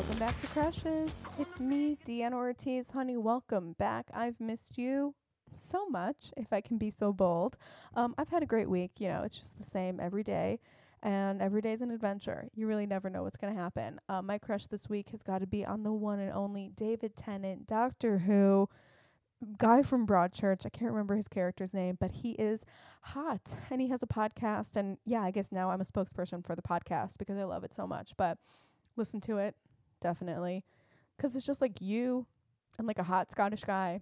Welcome back to Crushes. It's me, Deanna Ortiz. Honey, welcome back. I've missed you so much, if I can be so bold. Um, I've had a great week. You know, it's just the same every day, and every day is an adventure. You really never know what's going to happen. Uh, my crush this week has got to be on the one and only David Tennant, Doctor Who guy from Broadchurch. I can't remember his character's name, but he is hot and he has a podcast. And yeah, I guess now I'm a spokesperson for the podcast because I love it so much. But listen to it, definitely. Because it's just like you and like a hot Scottish guy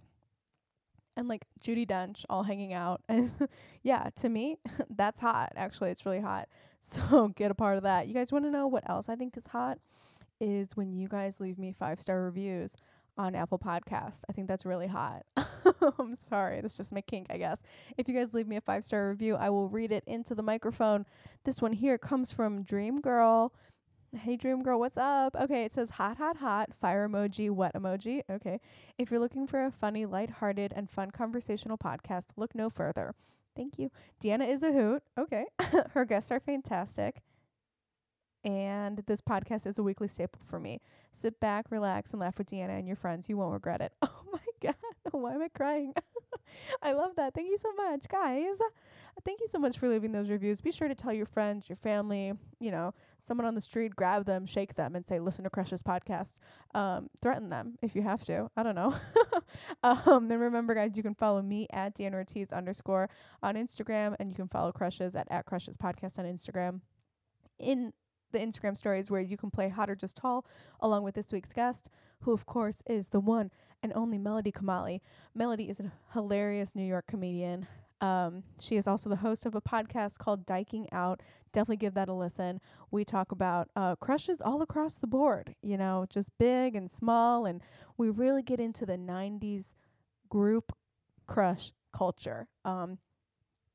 and like Judi Dench all hanging out. And yeah, to me, that's hot. Actually, it's really hot. So get a part of that. You guys want to know what else I think is hot? Is when you guys leave me five star reviews on Apple Podcast. I think that's really hot. I'm sorry, that's just my kink, I guess. If you guys leave me a five star review, I will read it into the microphone. This one here comes from Dream Girl. Hey Dream Girl, what's up? Okay, it says hot, hot, hot, fire emoji, what emoji? Okay. If you're looking for a funny, lighthearted, and fun conversational podcast, look no further. Thank you. Deanna is a hoot. Okay. Her guests are fantastic and this podcast is a weekly staple for me. Sit back, relax, and laugh with Deanna and your friends. You won't regret it. Oh my God. Why am I crying? I love that. Thank you so much, guys. Thank you so much for leaving those reviews. Be sure to tell your friends, your family, you know, someone on the street, grab them, shake them, and say, listen to Crush's podcast. Um, threaten them if you have to. I don't know. um, then remember, guys, you can follow me at Dan Ortiz underscore on Instagram, and you can follow Crushes at, at Crushes Podcast on Instagram. In the Instagram stories where you can play Hot or Just Tall along with this week's guest, who of course is the one and only Melody Kamali. Melody is a hilarious New York comedian. Um, she is also the host of a podcast called Dyking Out. Definitely give that a listen. We talk about uh, crushes all across the board, you know, just big and small. And we really get into the 90s group crush culture. Um,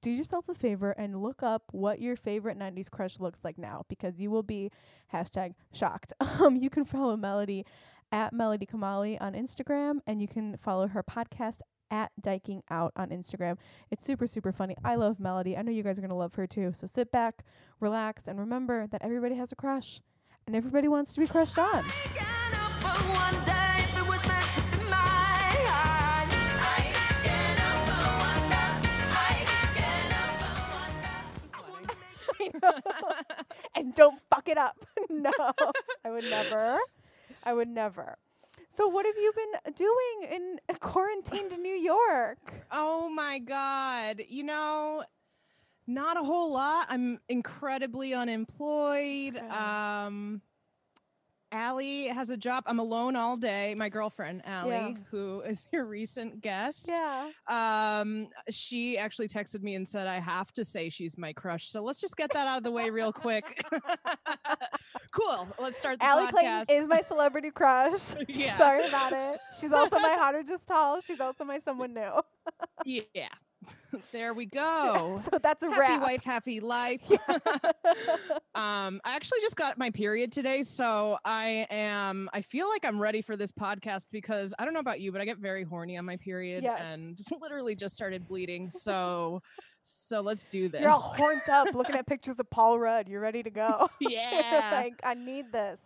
do yourself a favor and look up what your favorite 90s crush looks like now because you will be hashtag shocked. Um, you can follow Melody at Melody Kamali on Instagram and you can follow her podcast at Dyking Out on Instagram. It's super, super funny. I love Melody. I know you guys are going to love her too. So sit back, relax, and remember that everybody has a crush and everybody wants to be crushed on. and don't fuck it up. no, I would never. I would never. So, what have you been doing in quarantine to New York? Oh my God. You know, not a whole lot. I'm incredibly unemployed. Um, Allie has a job. I'm alone all day. My girlfriend, Allie, yeah. who is your recent guest. Yeah. Um, she actually texted me and said, I have to say she's my crush. So let's just get that out of the way real quick. cool. Let's start the Allie podcast. Clayton is my celebrity crush. yeah. Sorry about it. She's also my hot or just tall. She's also my someone new. yeah. there we go. so that's a happy wrap. wife, happy life. um, I actually just got my period today, so I am. I feel like I'm ready for this podcast because I don't know about you, but I get very horny on my period yes. and literally just started bleeding. So, so let's do this. You're all horned up, looking at pictures of Paul Rudd. You're ready to go. Yeah, like I need this.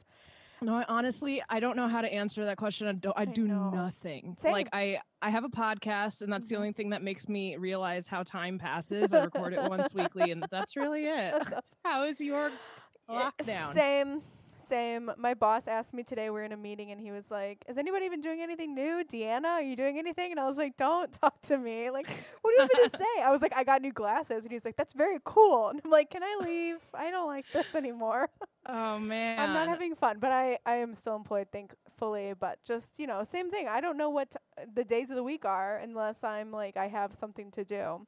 No, I honestly, I don't know how to answer that question. I, don't, I, I do know. nothing. Same. Like I, I have a podcast, and that's mm-hmm. the only thing that makes me realize how time passes. I record it once weekly, and that's really it. how is your lockdown? Same same. My boss asked me today, we are in a meeting, and he was like, Is anybody even doing anything new? Deanna, are you doing anything? And I was like, Don't talk to me. Like, what do you to say? I was like, I got new glasses. And he was like, That's very cool. And I'm like, Can I leave? I don't like this anymore. Oh, man. I'm not having fun, but I, I am still employed, thankfully. But just, you know, same thing. I don't know what t- the days of the week are unless I'm like, I have something to do.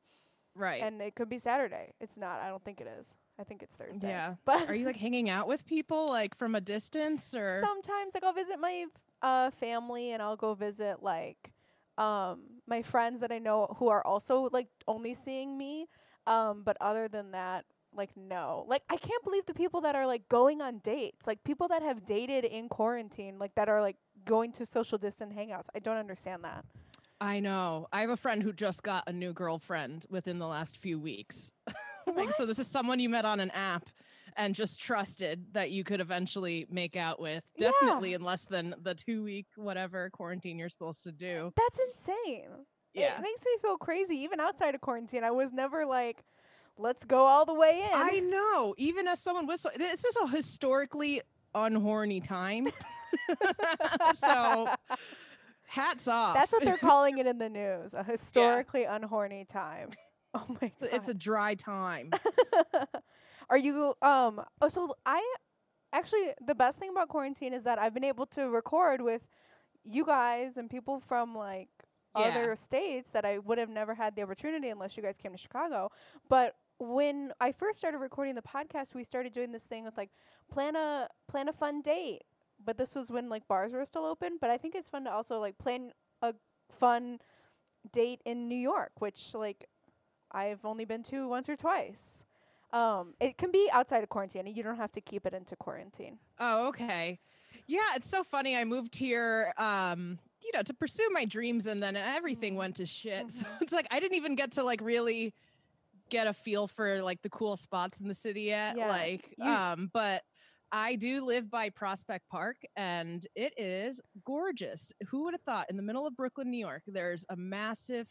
Right. And it could be Saturday. It's not. I don't think it is. I think it's Thursday. Yeah. But are you like hanging out with people like from a distance or sometimes like I'll visit my uh family and I'll go visit like um my friends that I know who are also like only seeing me. Um but other than that, like no. Like I can't believe the people that are like going on dates. Like people that have dated in quarantine, like that are like going to social distance hangouts. I don't understand that. I know. I have a friend who just got a new girlfriend within the last few weeks. like, so this is someone you met on an app and just trusted that you could eventually make out with. Yeah. Definitely in less than the two week whatever quarantine you're supposed to do. That's insane. Yeah. It makes me feel crazy. Even outside of quarantine, I was never like, let's go all the way in. I know. Even as someone with so this is a historically unhorny time. so hats off. That's what they're calling it in the news a historically unhorny time. Oh my god. it's a dry time. Are you um oh so I actually the best thing about quarantine is that I've been able to record with you guys and people from like Yeah. other states that I would have never had the opportunity unless you guys came to Chicago. But when I first started recording the podcast, we started doing this thing with like plan a plan a fun date. But this was when like bars were still open. But I think it's fun to also like plan a fun date in New York, which like I've only been to once or twice. Um, it can be outside of quarantine. and You don't have to keep it into quarantine. Oh, okay. Yeah, it's so funny. I moved here um, you know, to pursue my dreams and then everything Mhm. went to shit. So Mhm. it's like I didn't even get to like really get a feel for like the cool spots in the city yet. Yeah, Like you- um but I do live by Prospect Park and it is gorgeous. Who would have thought in the middle of Brooklyn, New York, there's a massive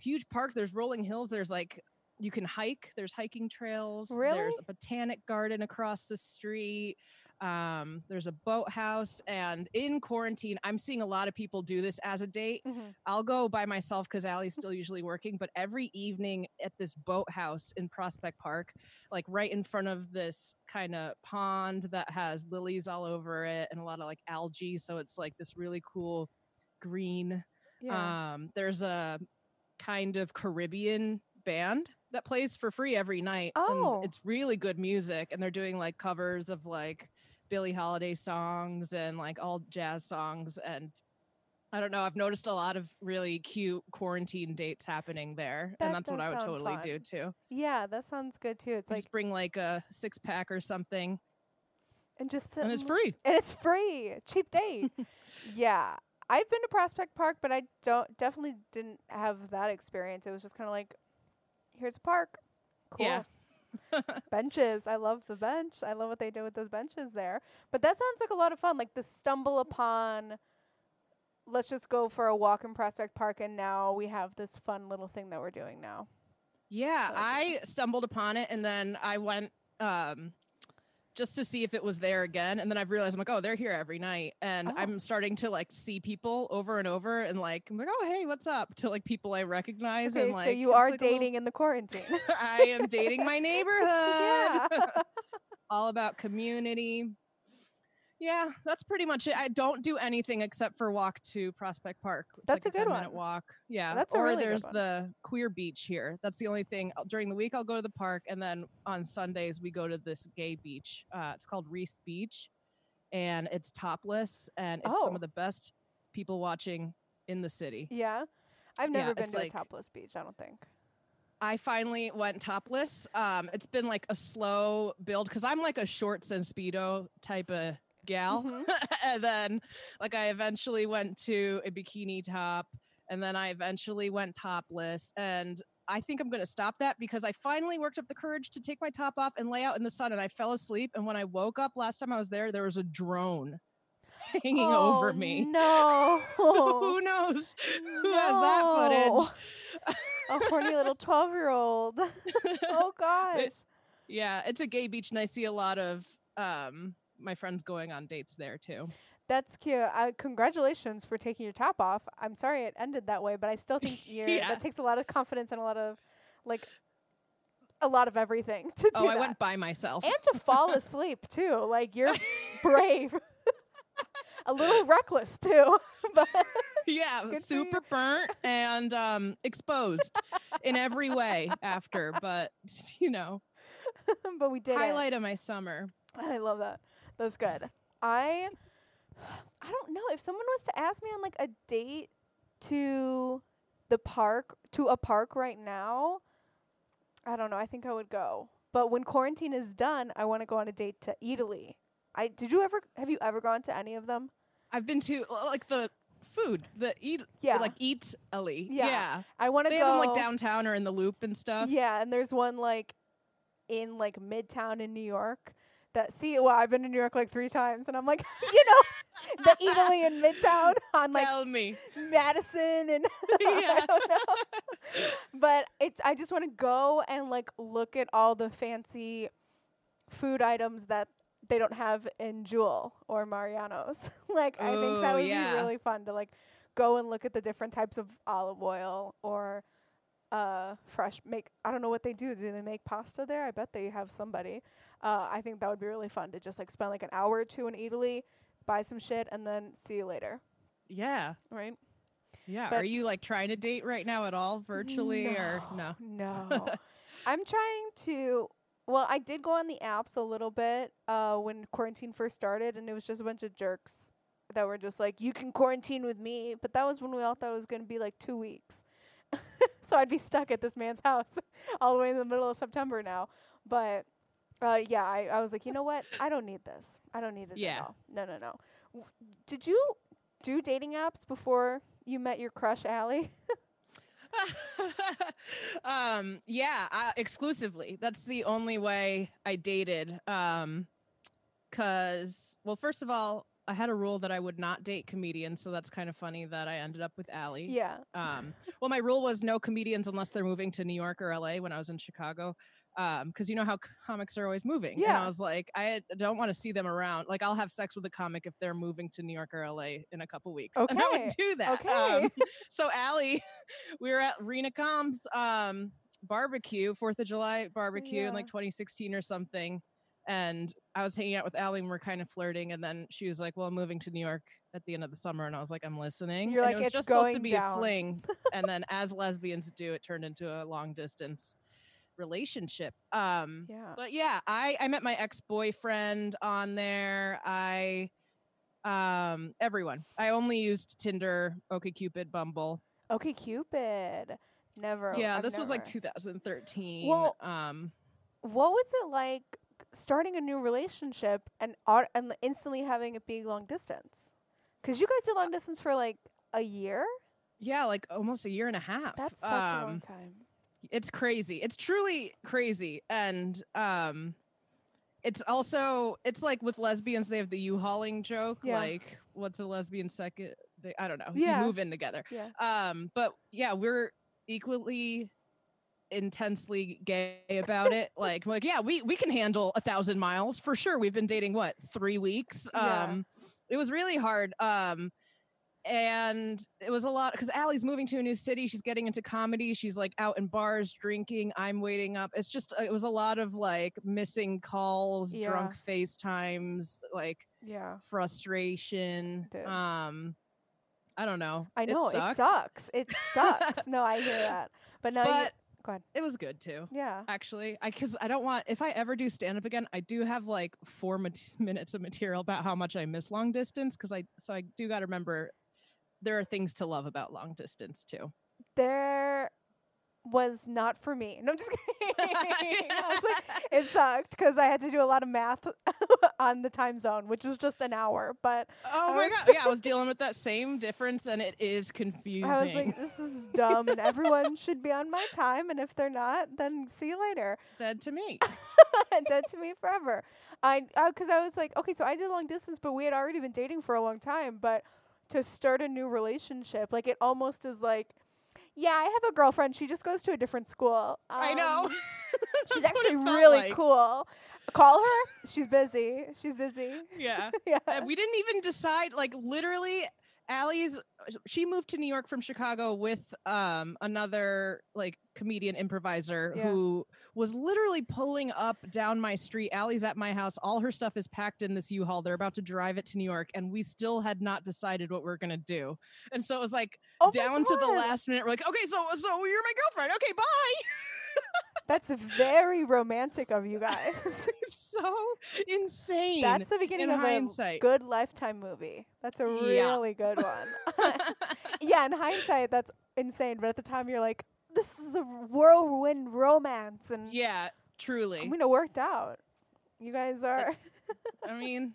huge park, there's rolling hills, there's like you can hike, there's hiking trails, Really? there's a botanic garden across the street. Um, there's a boathouse, and in quarantine, I'm seeing a lot of people do this as a date. Mhm. I'll go by myself because Allie's still usually working, but every evening at this boathouse in Prospect Park, like right in front of this kind of pond that has lilies all over it and a lot of like algae. So it's like this really cool green. Yeah. Um, there's a kind of Caribbean band that plays for free every night. Oh. And it's really good music. And they're doing like covers of like Billie Holiday songs and like all jazz songs. And I don't know, I've noticed a lot of really cute quarantine dates happening there. That and that's what I would totally fun. do too. yeah, that sounds good too. It's like bring like a six pack or something and just sit and it's free. and it's free. Cheap date. yeah. I've been to Prospect Park, but I don't definitely didn't have that experience. It was just kind of like here's a park. Cool. Yeah. benches. I love the bench. I love what they do with those benches there. But that sounds like a lot of fun. Like the stumble upon let's just go for a walk in Prospect Park and now we have this fun little thing that we're doing now. Yeah, So- I stumbled upon it and then I went um just to see if it was there again and then I've realized I'm like, oh, they're here every night and Oh. I'm starting to like see people over and over and like I'm like, oh, hey, what's up? To like people I recognize Okay, and like so you are like a little- dating in the quarantine. I am dating my neighborhood. All about community. Yeah, that's pretty much it. I don't do anything except for walk to Prospect Park. That's like a good one. walk. Yeah. That's a or really there's the queer beach here. That's the only thing. Uh, During the week, I'll go to the park, and then on Sundays we go to this gay beach. Uh, it's called Riis Beach, and it's topless, and it's some Oh. of the best people watching in the city. yeah. I've Yeah, never been to like- a topless beach, I don't think. I finally went topless. Um, it's been like a slow build because I'm like a shorts and speedo type of gal, Mhm. and then like I eventually went to a bikini top, and then I eventually went topless, and I think I'm gonna stop that because I finally worked up the courage to take my top off and lay out in the sun, and I fell asleep, and when I woke up last time I was there, there was a drone hanging over Oh, me. No. So who knows who has that footage? a horny little 12 year old. oh gosh. Yeah, it's a gay beach, and I see a lot of um my friends going on dates there too. That's cute. Uh, congratulations for taking your top off. I'm sorry it ended that way, but I still think you're, Yeah. that takes a lot of confidence and a lot of, like, a lot of everything to do Oh, I that. went by myself. and to fall asleep too. Like you're brave. a little reckless too, but yeah, super burnt and um exposed in every way after, but you know, but we did it. highlight of my summer. I love that. That's good. I I don't know if someone was to ask me on like a date to the park to a park right now. I don't know. I think I would go. But when quarantine is done, I want to go on a date to Eataly. I did you ever have you ever gone to any of them? I've been to uh, like the food, the eat Yeah. like eat Ali. Yeah. Yeah. I want to They go have them like downtown or in the loop and stuff. Yeah, and there's one like in like Midtown in New York. That see, well, I've been to New York like three times, and I'm like, you know, the Eataly in Midtown on like Tell me. Madison and Yeah. I don't know. But it's I just want to go and like look at all the fancy food items that they don't have in Jewel or Mariano's. like I think that would yeah. be really fun to like go and look at the different types of olive oil or uh fresh make I don't know what they do. Do they make pasta there? I bet they have somebody. Uh I think that would be really fun to just like spend like an hour or two in Eataly, buy some shit and then see you later, Yeah. right? Yeah. But- Are you like trying to date right now at all virtually or no? No. I'm trying to. Well, I did go on the apps a little bit uh, when quarantine first started, and it was just a bunch of jerks that were just like, "You can quarantine with me," but that was when we all thought it was going to be like two weeks. so I'd be stuck at this man's house all the way in the middle of September now. But uh, yeah, I, I was like, you know what? I don't need this. I don't need it Yeah. at all. No, no, no. W- Did you do dating apps before you met your crush, Allie? um yeah uh, exclusively that's the only way i dated um cuz well first of all i had a rule that i would not date comedians so that's kind of funny that i ended up with Allie. yeah. um well my rule was no comedians unless they're moving to new york or la when i was in chicago um because you know how comics are always moving and Yeah. i was like i don't want to see them around like i'll have sex with a comic if they're moving to new york or la in a couple weeks and i Okay. would do that Okay. um, so Allie, we were at Rena Combs um barbecue, Fourth of July barbecue Yeah. in like 2016 or something. And I was hanging out with Allie and we're kind of flirting. And then she was like, Well, I'm moving to New York at the end of the summer. And I was like, I'm listening. You're and like, it was "It's just supposed to be down." a fling. and then as lesbians do, it turned into a long distance relationship. Um Yeah. but yeah, I I met my ex-boyfriend on there. I um everyone. I only used Tinder, OkCupid, Bumble. Okay, Cupid. Never. Yeah, I've this was like 2013. Well- um What was it like starting a new relationship and and instantly having it be long distance? Because you guys did long distance for like a year. yeah, like almost a year and a half. That's such a long um time. It's crazy. It's truly crazy. And um it's also it's like with lesbians they have the U-hauling joke Yeah. like what's a lesbian second they, I don't know. Yeah. You move in together. Yeah. Um, but yeah, we're equally intensely gay about it. like, like, yeah, we we can handle a thousand miles for sure. We've been dating what three weeks. Yeah. Um, it was really hard. Um, and it was a lot because Allie's moving to a new city. She's getting into comedy. She's like out in bars drinking. I'm waiting up. It's just it was a lot of like missing calls, Yeah. drunk FaceTimes, like Yeah. frustration. Um, I don't know. I know it, sucked, sucks. It sucks. no, I hear that. But now you but go ahead. it was good too. Yeah. Actually, I because I don't want if I ever do stand up again, I do have like four mat- minutes of material about how much I miss long distance because I so I do got to remember there are things to love about long distance too. There was not for me. No, I'm just kidding. Like, it sucked because I had to do a lot of math on the time zone, which was just an hour. But Oh I my god! Yeah, I was dealing with that same difference, and it is confusing. I was like, this is dumb, and everyone should be on my time. And if they're not, then see you later. Dead to me. Dead to me forever. I uh, because I was like, okay, so I did long distance, but we had already been dating for a long time. But to start a new relationship, like it almost is like, yeah, I have a girlfriend. She just goes to a different school. I know. Um, She's actually really like. cool. Call her. She's busy. She's busy. Yeah. yeah. Uh, we didn't even decide like literally Allie's she moved to New York from Chicago with um another like comedian improviser Yeah. who was literally pulling up down my street. Allie's at my house. All her stuff is packed in this U-Haul. They're about to drive it to New York and we still had not decided what we are going to do. And so it was like Oh down to the last minute we're like, "Okay, so so you're my girlfriend. Okay, bye." That's very romantic of you guys. so insane. That's the beginning in of hindsight. a good lifetime movie. That's a Yeah. really good one. yeah, in hindsight, that's insane. But at the time, you're like, this is a whirlwind romance, and yeah, truly. I mean, it worked out. You guys are. I mean,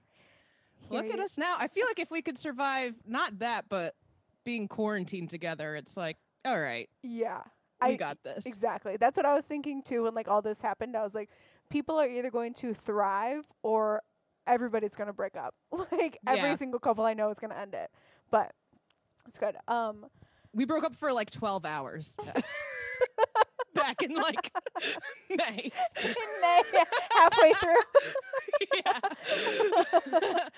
here look at us now. I feel like if we could survive not that, but being quarantined together, it's like, all right, Yeah, we I got this. exactly. That's what I was thinking too when like all this happened. I was like, people are either going to thrive or everybody's going to break up. like every Yeah. single couple I know is going to end it. But it's good. Um We broke up for like 12 hours back in like May. in May, halfway through. yeah. That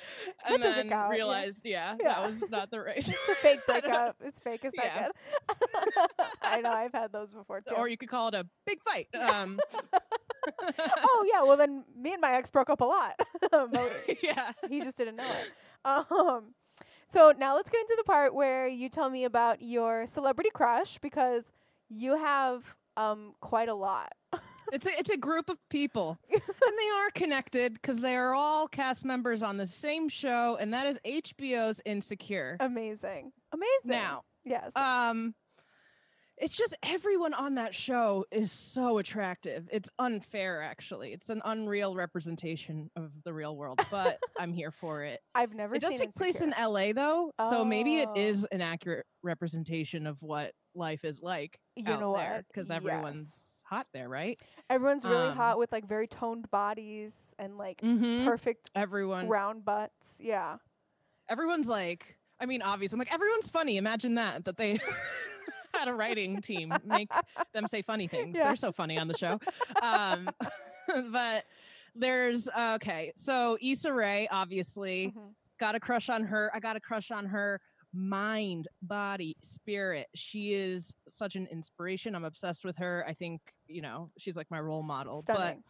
and doesn't then count, realized, yeah, Yeah. that was not the right. It's a fake breakup. It's fake. It's not Yeah. good. I know. I've had those before too. or you could call it a big fight. Um, oh yeah. Well then, me and my ex broke up a lot. Yeah. he just didn't know it. Um. So now let's get into the part where you tell me about your celebrity crush because you have um quite a lot. It's a it's a group of people, and they are connected because they are all cast members on the same show, and that is HBO's Insecure. Amazing. Amazing. Now, Yes. um, it's just everyone on that show is so attractive. It's unfair, actually. It's an unreal representation of the real world, but I'm here for it. I've never It does take place in LA though, so maybe it Oh. an accurate representation of what life is like You out know there what? because Yes. everyone's hot there, right? Everyone's really um, hot with like very toned bodies and like Mm-hmm. perfect Everyone, round butts. Yeah. everyone's like, I mean, obviously, I'm like, everyone's funny. Imagine that that they had a writing team make them say funny things. Yeah. They're so funny on the show. Um, but there's okay, so Issa Rae, obviously, Mhm. got a crush on her. I got a crush on her mind, body, spirit. She is such an inspiration. I'm obsessed with her. I think, you know, she's like my role model. But Stunning.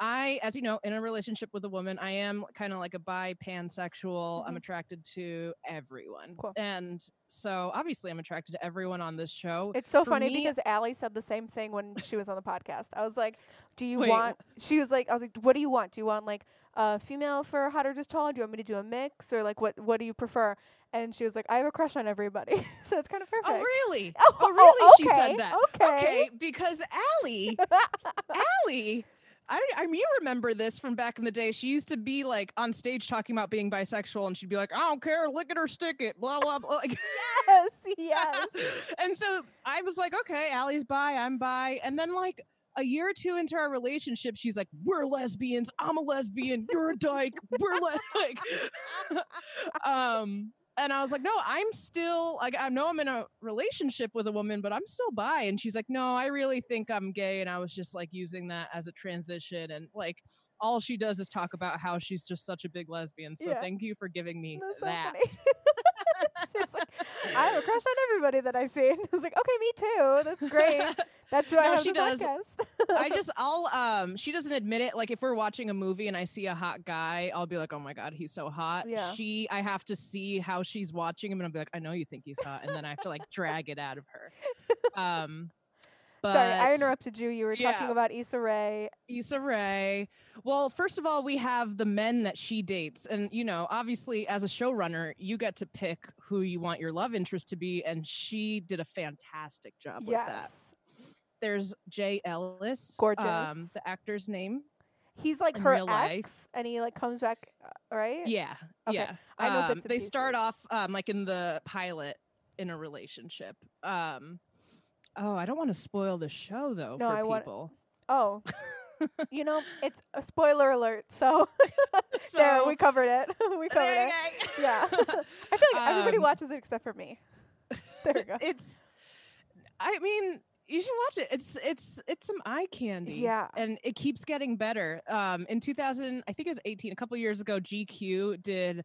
I, as you know, in a relationship with a woman, I am kind of like a bi pansexual. I'm Mhm. attracted to everyone. Cool. And so obviously I'm attracted to everyone on this show. It's so for funny me- because Allie said the same thing when she was on the podcast. I was like, "Do you Wait, want?" She was like, "I was like, what do you want? Do you want like a female for hot or just tall? Do you want me to do a mix or like what? What do you prefer?" And she was like, "I have a crush on everybody." so it's kind of perfect. Oh, really? Oh, Oh, really? She okay, said that. Okay. Okay. because Allie, Allie, I I mean, you remember this from back in the day. She used to be like on stage talking about being bisexual, and she'd be like, "I don't care, lick it or stick it," blah blah blah. Yes, yes. and so I was like, "Okay, Allie's bi, I'm bi," and then like. A year or two into our relationship, she's like, "We're lesbians. I'm a lesbian. You're a dyke. We're le-, like." um, and I was like, "No, I'm still like I know I'm in a relationship with a woman, but I'm still bi." And she's like, "No, I really think I'm gay." And I was just like using that as a transition, and like all she does is talk about how she's just such a big lesbian. So Yeah. thank you for giving me That's that. funny. She's like, I have a crush on everybody that I see. And I was like, okay, me too. That's great. That's who I No, have she the does. podcast. I just I'll um she doesn't admit it. Like if we're watching a movie and I see a hot guy, I'll be like, oh my god, he's so hot. Yeah. She I have to see how she's watching him and I'll be like, I know you think he's hot, and then I have to like drag it out of her. Um but Sorry, I interrupted you. You were talking about Issa Rae. Issa Rae. Well, first of all, we have the men that she dates. And, you know, obviously, as a showrunner, you get to pick who you want your love interest to be. And she did a fantastic job with Yes. that. There's Jay Ellis. Gorgeous. Um, the actor's name. He's like her ex, life. and he like comes back, uh, right? Yeah. Okay. Yeah. I know Um, they start off um, like in the pilot in a relationship. Um, oh, I don't want to spoil the show, though, No, for I want- people. Oh, you know, it's a spoiler alert. So, there, So- we covered it. we covered it. Yeah. I feel like everybody Um, watches it except for me. There we go. it's i mean you should watch it it's it's it's some eye candy Yeah. and it keeps getting better um in 2000 i think it was 18 a couple years ago gq did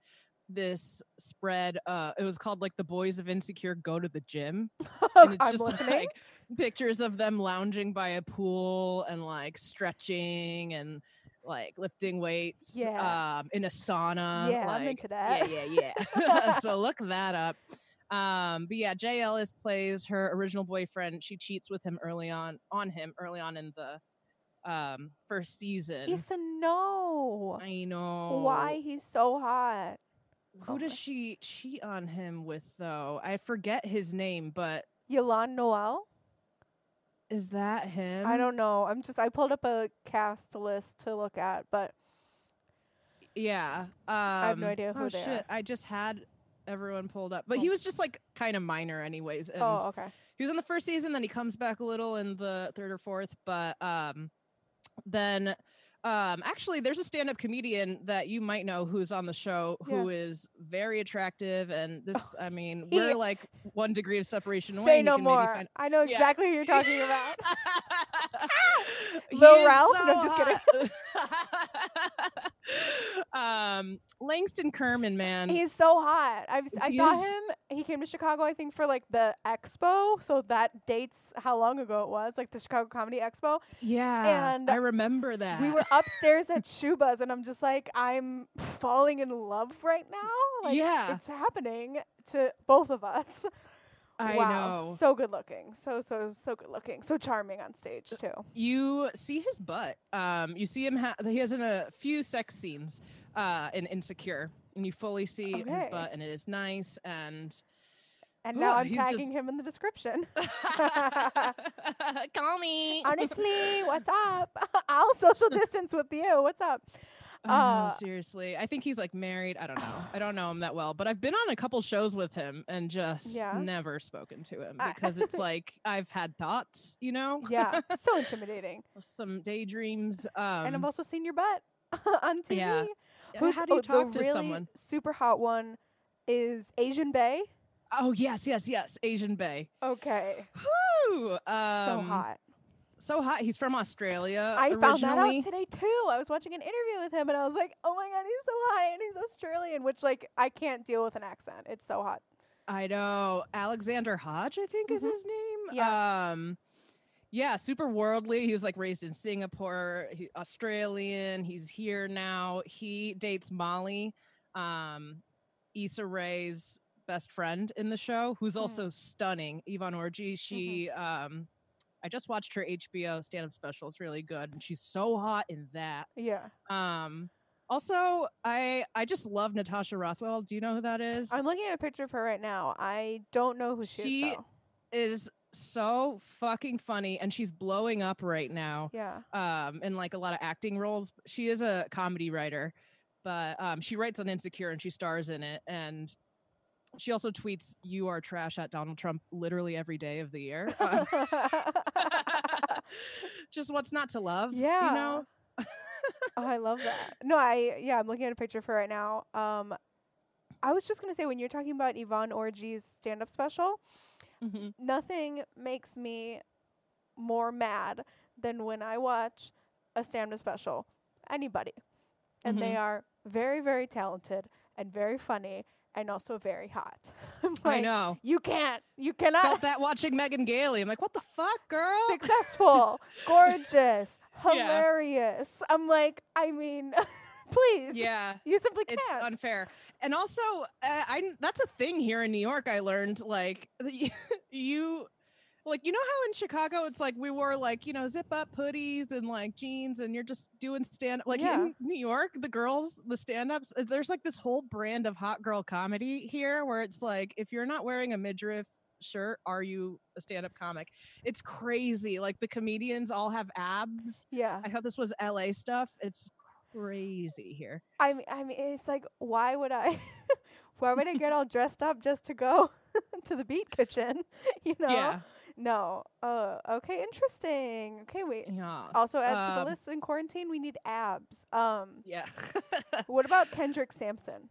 this spread uh it was called like the boys of insecure go to the gym and it's just listening. like pictures of them lounging by a pool and like stretching and like lifting weights Yeah. um in a sauna Yeah, I'm into that. yeah yeah yeah so look that up um but yeah jay ellis plays her original boyfriend she cheats with him early on on him early on in the um first season Issa, no. i know Why he's so hot? Who Oh does she cheat on him with though i forget his name but Y'lan Noel? is that him I don't know. I'm just I pulled up a cast list to look at, but Yeah. Um, I have no idea who oh, they shit. are. I just had everyone pulled up, but Oh. he was just like kind of minor, anyways. And oh, okay. he was in the first season, then he comes back a little in the third or fourth. But um, then Um, actually, there's a stand-up comedian that you might know who's on the show who is very attractive, and this, I mean, we're like one degree of separation away. Say no more. find- I know Yeah. exactly who you're talking about. Lil Ralph? so No, just kidding. um, Langston Kerman, man. He's so hot. I've, I saw him. He came to Chicago, I think, for like the expo. So that dates how long ago it was, like the Chicago Comedy Expo. yeah, and I remember that. We were upstairs at Schubas, and I'm just like, I'm falling in love right now. Like, Yeah. it's happening to both of us. I wow, know. so good looking, so so so good looking, so charming on stage too. you see his butt. Um, you see him. Ha- he has in a few sex scenes. Uh, in Insecure, and you fully see his butt, and it is nice. And And now I'm he's tagging just- him in the description. call me. Honestly, what's up? I'll social distance with you. What's up? Know, Uh, seriously. I think he's like married. I don't know. I don't know him that well, but I've been on a couple shows with him and just Yeah. never spoken to him because it's like I've had thoughts, you know, Yeah, so intimidating. some daydreams. Um, and I've also seen your butt on TV. yeah. Who's- how do you oh, talk the to really someone? Super hot one is Asian Bay. Oh yes, yes, yes. Asian Bay. Okay, Woo! Um, so hot. So hot. He's from Australia. I found that originally. out today too. I was watching an interview with him and I was like, "Oh my god, he's so hot and he's Australian," which like I can't deal with an accent. It's so hot. I know. Alexander Hodge, I think is Mhm. his name. Yeah. Um yeah, super worldly. He was like raised in Singapore, he, Australian. He's here now. He dates Molly, um, Issa Rae's best friend in the show, who's Mm. also stunning. Yvonne Orji. She um I just watched her HBO stand-up special. It's really good. And she's so hot in that. Yeah, Um also, I I just love Natasha Rothwell. Do you know who that is? I'm looking at a picture of her right now. I don't know who she, She- is She is so fucking funny and she's blowing up right now Yeah. um in like a lot of acting roles she is a comedy writer but um she writes on insecure and she stars in it and she also tweets you are trash at donald trump literally every day of the year Uh, just what's not to love yeah. you know oh, I love that. No, I yeah, I'm looking at a picture of her right now. Um, I was just gonna say when you're talking about Yvonne Orji's stand-up special, Mhm. nothing makes me more mad than when I watch a stand-up special, anybody, and they Mhm. are very, very talented and very funny and also very hot. I'm i know You can't. You cannot. felt that watching megan gailey i'm like what the fuck girl Successful, gorgeous, Yeah. hilarious. I'm like, I mean, please. yeah You simply can't. It's unfair and also uh, i that's a thing here in new york i learned like you like you know how in chicago it's like we wore like you know zip up hoodies and like jeans and you're just doing stand like Yeah. in new york the girls the stand-ups uh, there's like this whole brand of hot girl comedy here where it's like if you're not wearing a midriff shirt are you a stand-up comic it's crazy like the comedians all have abs yeah. i thought this was la stuff it's crazy here I mean, I mean, it's like, why would I? why would I get all dressed up just to go to the beat kitchen? You know? yeah No. Uh. Okay. Interesting. Okay. Wait. Yeah. Also, add to the Um, list in quarantine, we need abs. Um. Yeah. What about Kendrick Sampson?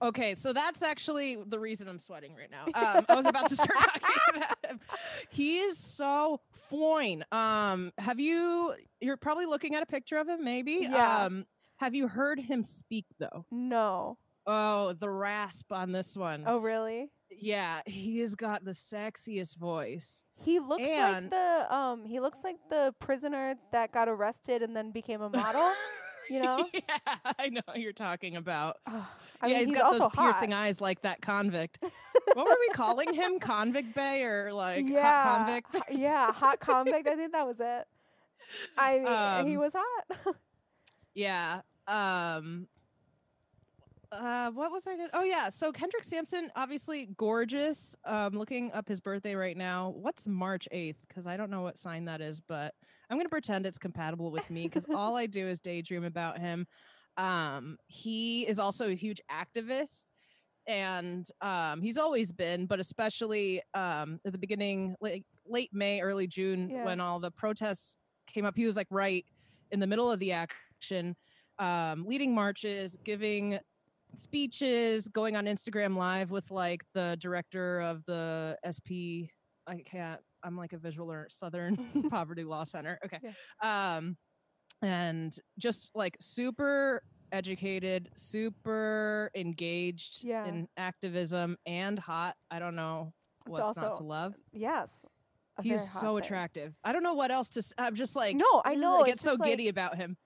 okay, so that's actually the reason I'm sweating right now. Um, I was about to start talking about him. He is so fine. Um, have you? You're probably looking at a picture of him, maybe. Yeah. Um, have you heard him speak though? No. Oh, the rasp on this one. Oh, really? Yeah, he has got the sexiest voice. He looks like the um. He looks like the prisoner that got arrested and then became a model. you know? yeah, I know you're talking about. Yeah, mean, he's he's got those piercing hot. eyes like that convict. what were we calling him? Convict Bay or like yeah, hot convict? yeah, hot convict. I think that was it. I mean, he Um, was hot. Yeah. Um uh what was I gonna oh yeah so Kendrick Sampson obviously gorgeous um looking up his birthday right now. What's March 8th because I don't know what sign that is but I'm gonna pretend it's compatible with me because all I do is daydream about him. Um he is also a huge activist and um he's always been but especially um at the beginning like late May early June Yeah. when all the protests came up he was like right in the middle of the action um, leading marches, giving speeches, going on Instagram live with like the director of the SP. I can't. I'm like a visual learner, Southern Poverty Law Center. Okay. Um, and just like super educated, super engaged Yeah. in activism and hot. I don't know what's not to love. Yes. He's so thing. attractive. I don't know what else to. s- I'm just like No, I know, I get so like- giddy about him.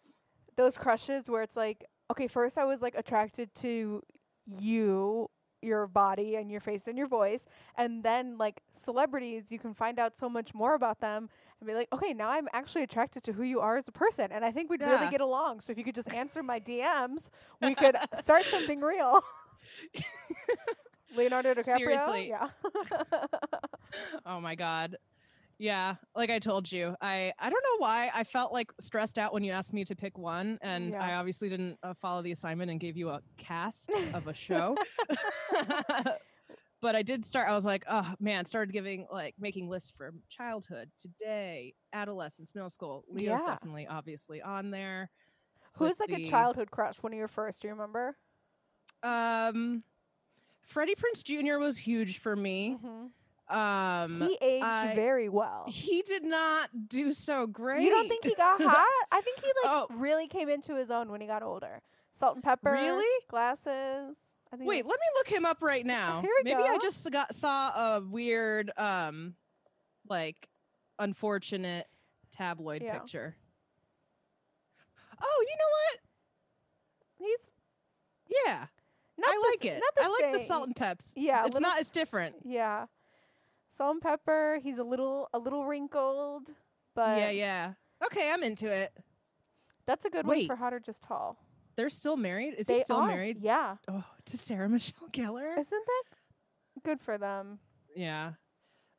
those crushes where it's like, okay, first I was like attracted to you, your body and your face and your voice, and then like celebrities, you can find out so much more about them and be like, okay, now I'm actually attracted to who you are as a person, and I think we'd really get along. So if you could just answer my DMs, we could start something real. Leonardo DiCaprio, Seriously. yeah. Oh my god. Yeah, like I told you, I I don't know why I felt like stressed out when you asked me to pick one, and Yeah. I obviously didn't uh, follow the assignment and gave you a cast of a show. but I did start. I was like, oh man, started giving like making lists for childhood, today, adolescence, middle school. Leo's Yeah. definitely obviously on there. Who's like a childhood crush? One of your first? Do you remember? Um, Freddie Prinze Jr. was huge for me. hmm Um, He aged I- very well. he did not do so great. You don't think he got hot? I think he like Oh. really came into his own when he got older. Salt and pepper. Really? Glasses. I think Wait, let me look him up right now. Here we Maybe I just got saw a weird, um, like, unfortunate tabloid Yeah. picture. Oh, you know what? he's? Yeah, not I the like it. Not the I like the salt and peps. Yeah, it's little not. It's different. Yeah. Salt and pepper. He's a little a little wrinkled, but yeah, yeah. Okay, I'm into it. that's a good one for hot or just tall. They're still married. Is they he still are. married? Yeah. Oh, to Sarah Michelle Gellar. Isn't that good for them? Yeah.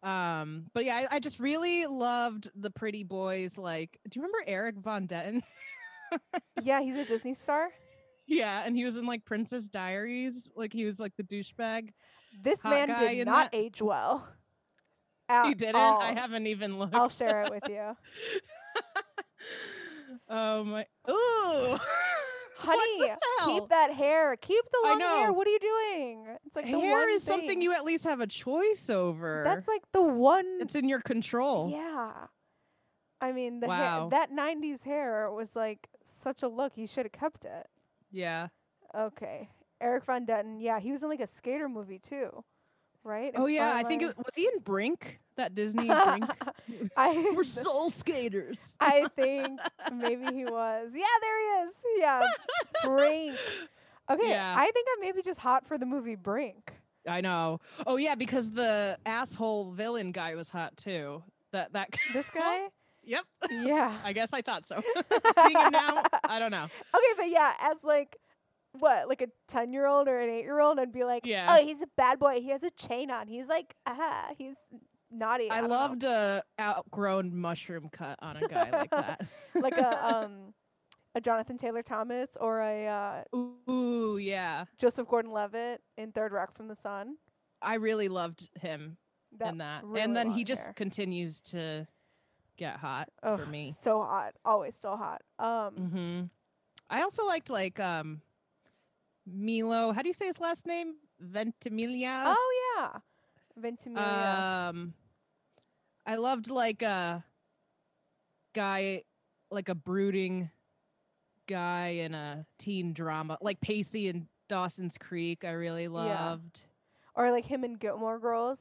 Um, but yeah, I, I just really loved the pretty boys. Like, do you remember Erik von Detten? yeah, he's a Disney star. yeah, and he was in like Princess Diaries. Like he was like the douchebag. This man did not that? age well. He didn't. all. I haven't even looked. I'll share it with you. oh my! Ooh, Honey, what the hell? keep that hair. Keep the long hair. What are you doing? It's like the Hair one is something you at least have a choice over. That's like the one. it's in your control. Yeah. I mean, the Wow. hair, that '90s hair was like such a look. He should have kept it. Yeah. Okay, Erik von Detten. Yeah, he was in like a skater movie too, right? Oh yeah, I think it was he in Brink? That Disney Brink. I We're soul skaters. I think maybe he was. Yeah, there he is. Yeah, Brink. Okay, Yeah. I think I'm maybe just hot for the movie Brink. I know. Oh yeah, because the asshole villain guy was hot too. That that This guy. Yep. yeah. I guess I thought so. Seeing him now, I don't know. Okay, but yeah, as like what, like a ten year old or an eight year old, I'd be like, Yeah. oh, he's a bad boy. He has a chain on. He's like, ah, he's naughty. I don't know." loved a outgrown mushroom cut on a guy like that. like a um a Jonathan Taylor Thomas or a uh, Ooh, yeah. Joseph Gordon Levitt in Third Rock from the Sun. I really loved him That in that. really and then he long just continues to get hot Ugh, for me. so hot, always still hot. Um, hmm I also liked like um Milo. How do you say his last name? Ventimiglia. oh yeah, Ventimiglia. Um, I loved like a guy, like a brooding guy in a teen drama, like Pacey and Dawson's Creek. I really loved. or like him in Gilmore Girls.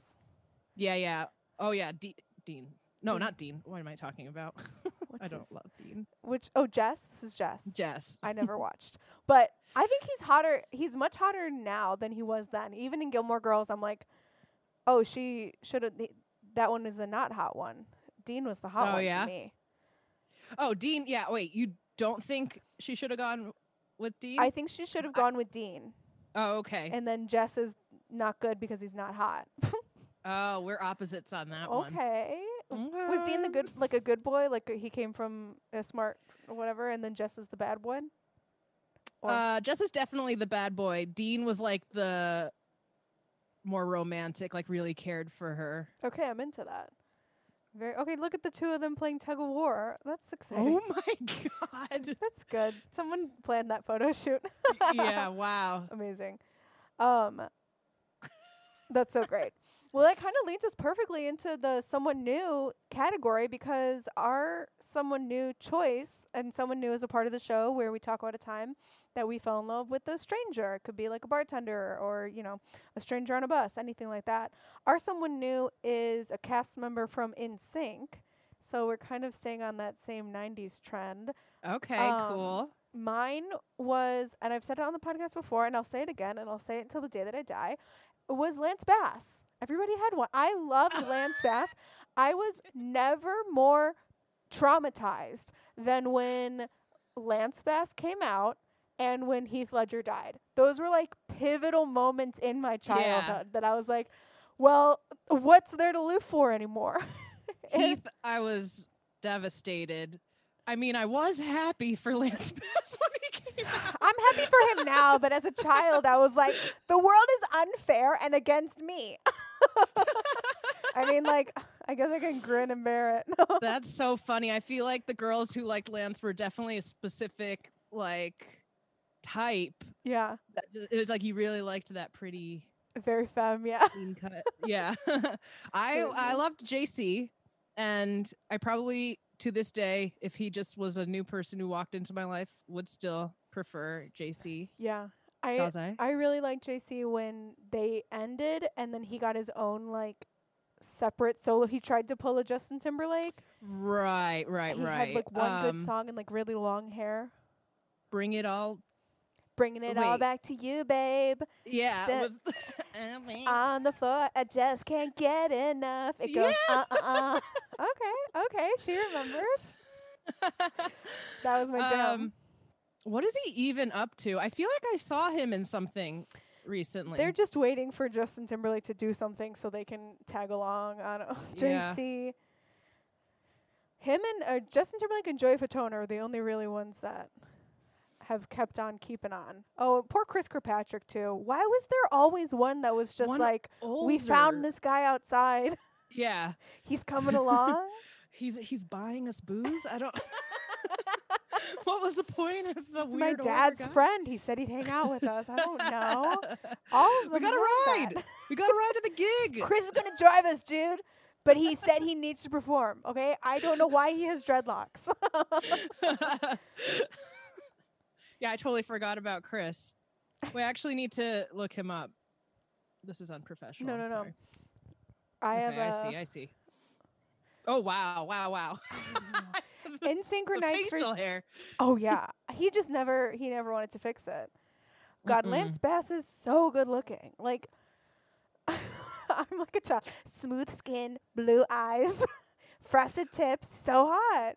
Yeah, yeah. Oh yeah, D- Dean. No, Dean. not Dean. What am I talking about? I don't his- love Dean. Which oh Jess, this is Jess. Jess. I never watched, but I think he's hotter. He's much hotter now than he was then. Even in Gilmore Girls, I'm like, oh, she should have. That one is the not hot one. Dean was the hot Oh, one yeah? to me. Oh, Dean. Yeah. Wait, you don't think she should have gone with Dean? I think she should have gone with Dean, oh, okay. and then Jess is not good because he's not hot. oh, we're opposites on that one. okay. Was Dean the good, like a good boy? Like he came from a smart or whatever, and then Jess is the bad one. Or- Uh, Jess is definitely the bad boy. Dean was like the more romantic, like really cared for her. okay, I'm into that. Very okay. Look at the two of them playing tug of war. That's exciting. Oh my god. That's good. Someone planned that photo shoot. yeah, wow. Amazing. Um, that's so great. Well, that kind of leads us perfectly into the someone new category because our someone new choice and someone new is a part of the show where we talk about a time that we fell in love with a stranger. It could be like a bartender or, you know, a stranger on a bus, anything like that. Our someone new is a cast member from NSYNC. So we're kind of staying on that same 90s trend. Okay, Um, cool. Mine was, and I've said it on the podcast before, and I'll say it again, and I'll say it until the day that I die, was Lance Bass. Everybody had one. I loved Lance Bass. I was never more traumatized than when Lance Bass came out and when Heath Ledger died. Those were like pivotal moments in my childhood that I was like, well, what's there to live for anymore? Heath, I was devastated. I mean, I was happy for Lance Bass when he came out. I'm happy for him now, but as a child, I was like, the world is unfair and against me. I mean, like, I guess I can grin and bear it. That's so funny. I feel like the girls who liked Lance were definitely a specific like type. yeah, It was like you really liked that pretty very femme. Yeah. cut. yeah. I I loved JC and I probably to this day if he just was a new person who walked into my life would still prefer JC. Yeah. I. I really liked JC when they ended and then he got his own like separate solo. He tried to pull a Justin Timberlake. Right, right, he right. had like one Um, good song and like really long hair. Bring it all. Bringing it all back to you, babe. Yeah. On the floor. I just can't get enough. It goes uh uh uh. okay, okay, she remembers. That was my jam. Um, what is he even up to? I feel like I saw him in something recently. They're just waiting for Justin Timberlake to do something so they can tag along. I don't know. Yeah. JC. Him and uh, Justin Timberlake and Joey Fatone are the only really ones that have kept on keeping on. Oh, poor Chris Kirkpatrick too. Why was there always one that was just One like, we found this guy outside. Yeah, He's coming along. he's he's buying us booze. I don't. what was the point of the It's my dad's guy? friend. He said he'd hang out with us. I don't know. All of we got a ride. that. we got a ride to the gig. Chris is gonna drive us, dude. But he said he needs to perform. Okay, I don't know why he has dreadlocks. yeah, I totally forgot about Chris. We actually need to look him up. This is unprofessional. No, no, no. I okay, have I see. I see. Oh wow! Wow! Wow! in synchronized. facial hair. Oh yeah, he just never he never wanted to fix it. God, Mm-mm. Lance Bass is so good looking. Like I'm like a child. Smooth skin, blue eyes, frosted tips, so hot.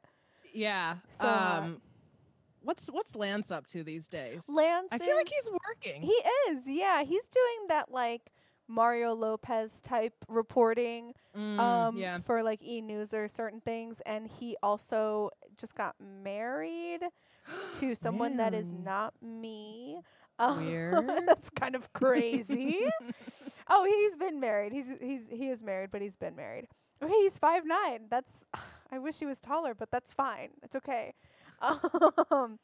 Yeah. So hot. um, what's what's Lance up to these days? Lance, I feel like he's working. He is, yeah. He's doing that like Mario Lopez type reporting Mm, um yeah. for like E News or certain things and he also just got married to someone that is not me. Um, Weird. that's kind of crazy. oh, he's been married. He's he's he is married, but he's been married. Okay, he's five nine. That's I wish he was taller, but that's fine. It's okay. Um,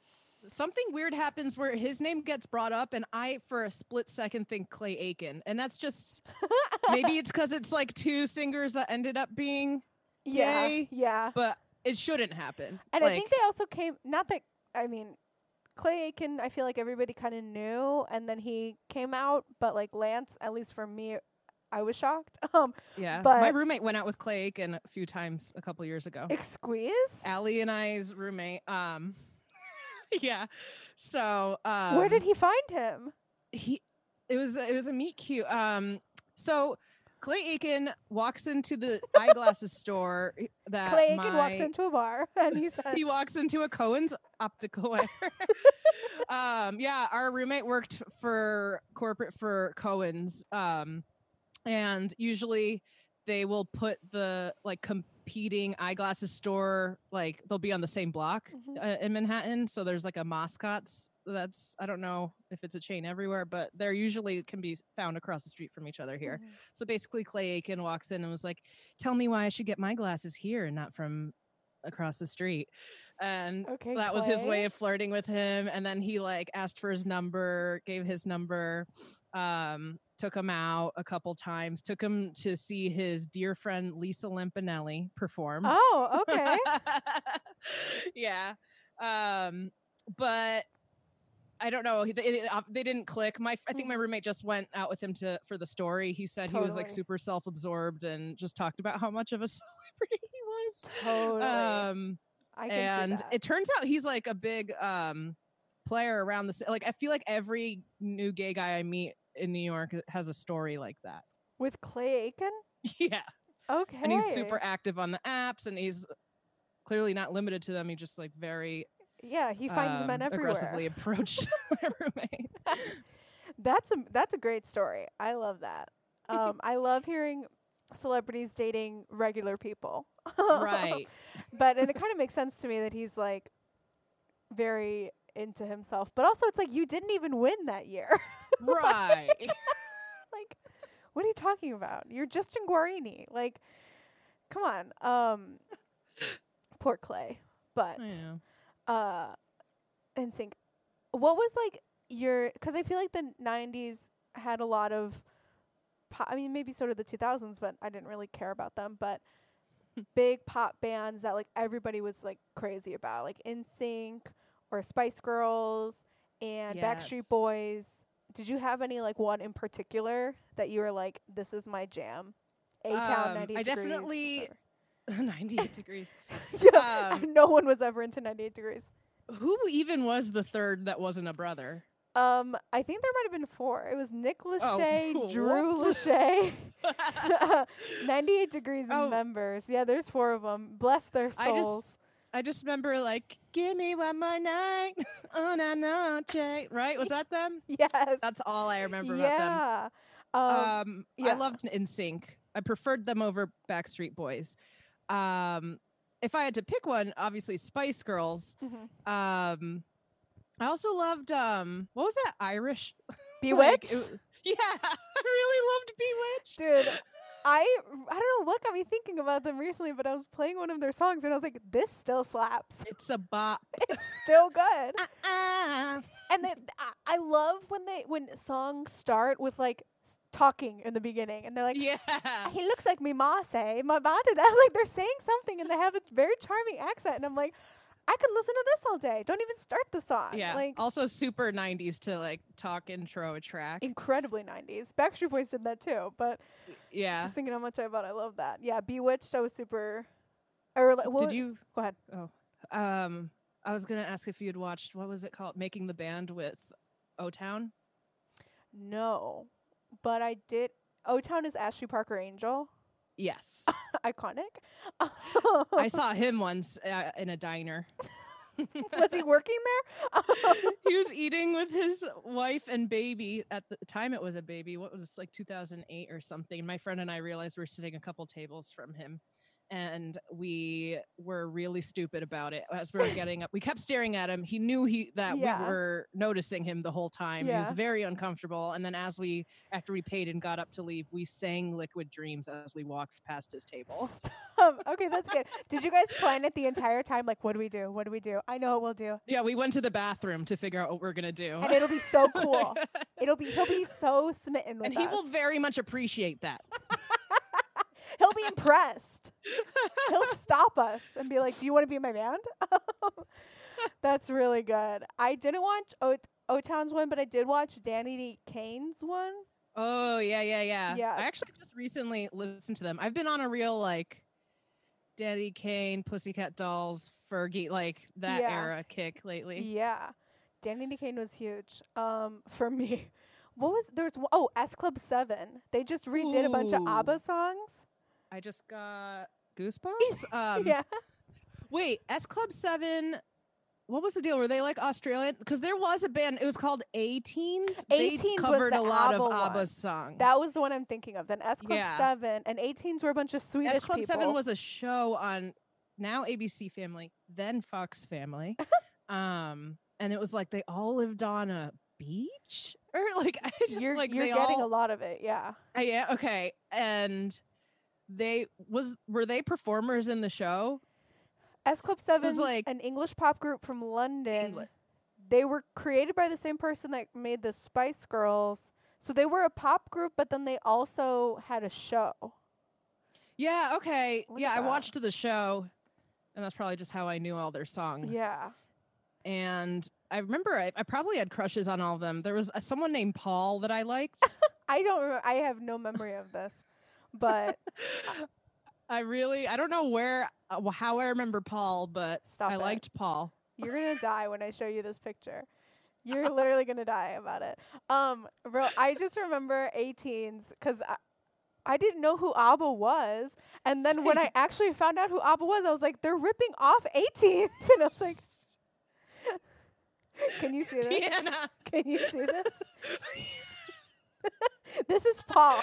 Something weird happens where his name gets brought up, and I, for a split second, think Clay Aiken, and that's just maybe it's because it's like two singers that ended up being, yeah, Yay. yeah. but it shouldn't happen. And I think they also came. Not that I mean, Clay Aiken. I feel like everybody kind of knew, and then he came out. But like Lance, at least for me, I was shocked. Um, yeah. but my roommate went out with Clay Aiken a few times a couple years ago. Exqueeze. Allie and I's roommate. Um, yeah. So um, Where did he find him? he it was it was a meet cute um so clay aiken walks into the eyeglasses store that Clay Aiken walks into a bar and he says, he walks into a cohen's optical um yeah our roommate worked for corporate for cohen's um and usually they will put the like competing eyeglasses store like they'll be on the same block Mhm. uh, in manhattan so there's like a mascots That's I don't know if it's a chain everywhere, but they're usually can be found across the street from each other here. Mhm. So basically, Clay Aiken walks in and was like, "Tell me why I should get my glasses here and not from across the street." And Okay, that was his way of flirting with him. And then he like asked for his number, gave his number, um, took him out a couple times, took him to see his dear friend Lisa Lampanelli perform. Oh, okay. yeah. Um, but I don't know. They, it- uh, they didn't click. My I think my roommate just went out with him to for the story. He said he was like super self-absorbed and just talked about how much of a celebrity he was. totally. Um, I can and it turns out he's like a big um player around the like I feel like every new gay guy I meet in New York has a story like that. with Clay Aiken. yeah. Okay. And he's super active on the apps and he's clearly not limited to them. He just like very Yeah, he finds men um, everywhere. aggressively approached my roommate. That's a that's a great story. I love that. Um, I love hearing celebrities dating regular people. right. but and it kind of makes sense to me that he's like very into himself. But also, it's like you didn't even win that year. Right. like, what are you talking about? You're Justin Guarini. Like, come on. Um, poor Clay. But uh NSYNC what was like your because i feel like the 90s had a lot of pop, i mean maybe so did the 2000s but i didn't really care about them but big pop bands that like everybody was like crazy about like NSYNC or spice girls and Yes. backstreet boys did you have any like one in particular that you were like this is my jam O Town Um, 90 I definitely- 98 degrees. yeah, um, no one was ever into 98 degrees Who even was the third that wasn't a brother? Um, I think there might have been four. It was Nick Oh, Lachey, Drew whoops. Lachey, 98 Degrees Oh. members. Yeah, there's four of them. Bless their souls. I just remember like, give me one more night, una noche. Right? Was that them? yes. That's all I remember about them. yeah. Um, Um, I loved NSYNC. I preferred them over Backstreet Boys. Um, if I had to pick one, obviously Spice Girls. mhm. Um, I also loved um, what was that Irish? like, B*Witched. it yeah, I really loved B*Witched. Dude, I I don't know what got me thinking about them recently, but I was playing one of their songs and I was like, this still slaps. It's a bop. It's still good. Ah, and then I, I love when they when songs start with like talking in the beginning and they're like yeah. he looks like me ma say my ma did like they're saying something and they have a very charming accent and i'm like i could listen to this all day don't even start the song Yeah. like also super 90s to like talk intro a track. incredibly 90s backstreet boys did that too but yeah. just thinking how much i about i love that yeah B*Witched i was super or like, what Did you go ahead Oh, um I was gonna ask if you had watched what was it called? Making the band with O Town. no but i did o town is ashley parker angel Yes. iconic I saw him once uh, in a diner. was he working there he was eating with his wife and baby. At the time, it was a baby. What was this, like 2008 or something? My friend and I realized we're sitting a couple tables from him, and we were really stupid about it. As we were getting up, we kept staring at him. He knew he that Yeah. we were noticing him the whole time. He was very uncomfortable. And then, as we after we paid and got up to leave, we sang "Liquid Dreams" as we walked past his table. Okay, that's good. Did you guys plan it the entire time? Like, what do we do? What do we do? I know what we'll do. Yeah, we went to the bathroom to figure out what we're gonna do. And it'll be so cool. It'll be he'll be so smitten with and he us. will very much appreciate that. He'll be impressed. he'll stop us and be like, "Do you want to be in my band?" That's really good. I didn't watch O O Town's one, but I did watch Danity Kane's one. Oh yeah, yeah, yeah. Yeah. I actually just recently listened to them. I've been on a real like Danity Kane, Pussycat Dolls, Fergie, like that Yeah. era kick lately. Yeah, Danity Kane was huge. Um, for me, what was there's oh S Club Seven. They just redid a bunch of ABBA songs. I just got goosebumps. Um, yeah. Wait, S Club Seven. What was the deal? Were they like Australian? Because there was a band. It was called A Teens. A-Teens was covered a lot ABBA of one. ABBA's songs. That was the one I'm thinking of. Then S Club Yeah. Seven and A-Teens were a bunch of Swedish S Club people. Seven was a show on now ABC Family, then Fox Family. um, and it was like they all lived on a beach or like I just, You're like you're getting all, a lot of it. Yeah. Uh, yeah, okay. And they was were they performers in the show? S Club 7 like- an English pop group from London. They were created by the same person that made the Spice Girls. So they were a pop group, but then they also had a show. Yeah, okay. Look yeah, I watched the show and that's probably just how I knew all their songs. Yeah. And I remember I, I probably had crushes on all of them. There was uh, someone named Paul that I liked. I don't remember. I have no memory of this. But I really I don't know where uh, how I remember Paul, but stop I it. liked Paul. You're to die when I show you this picture. You're literally to die about it. Um, bro, I just remember A-Teens cuz I, I didn't know who ABBA was. And then when I actually found out who ABBA was, I was like, they're ripping off A-Teens. And I was like, can you see this? Deanna. Can you see this? this is Paul.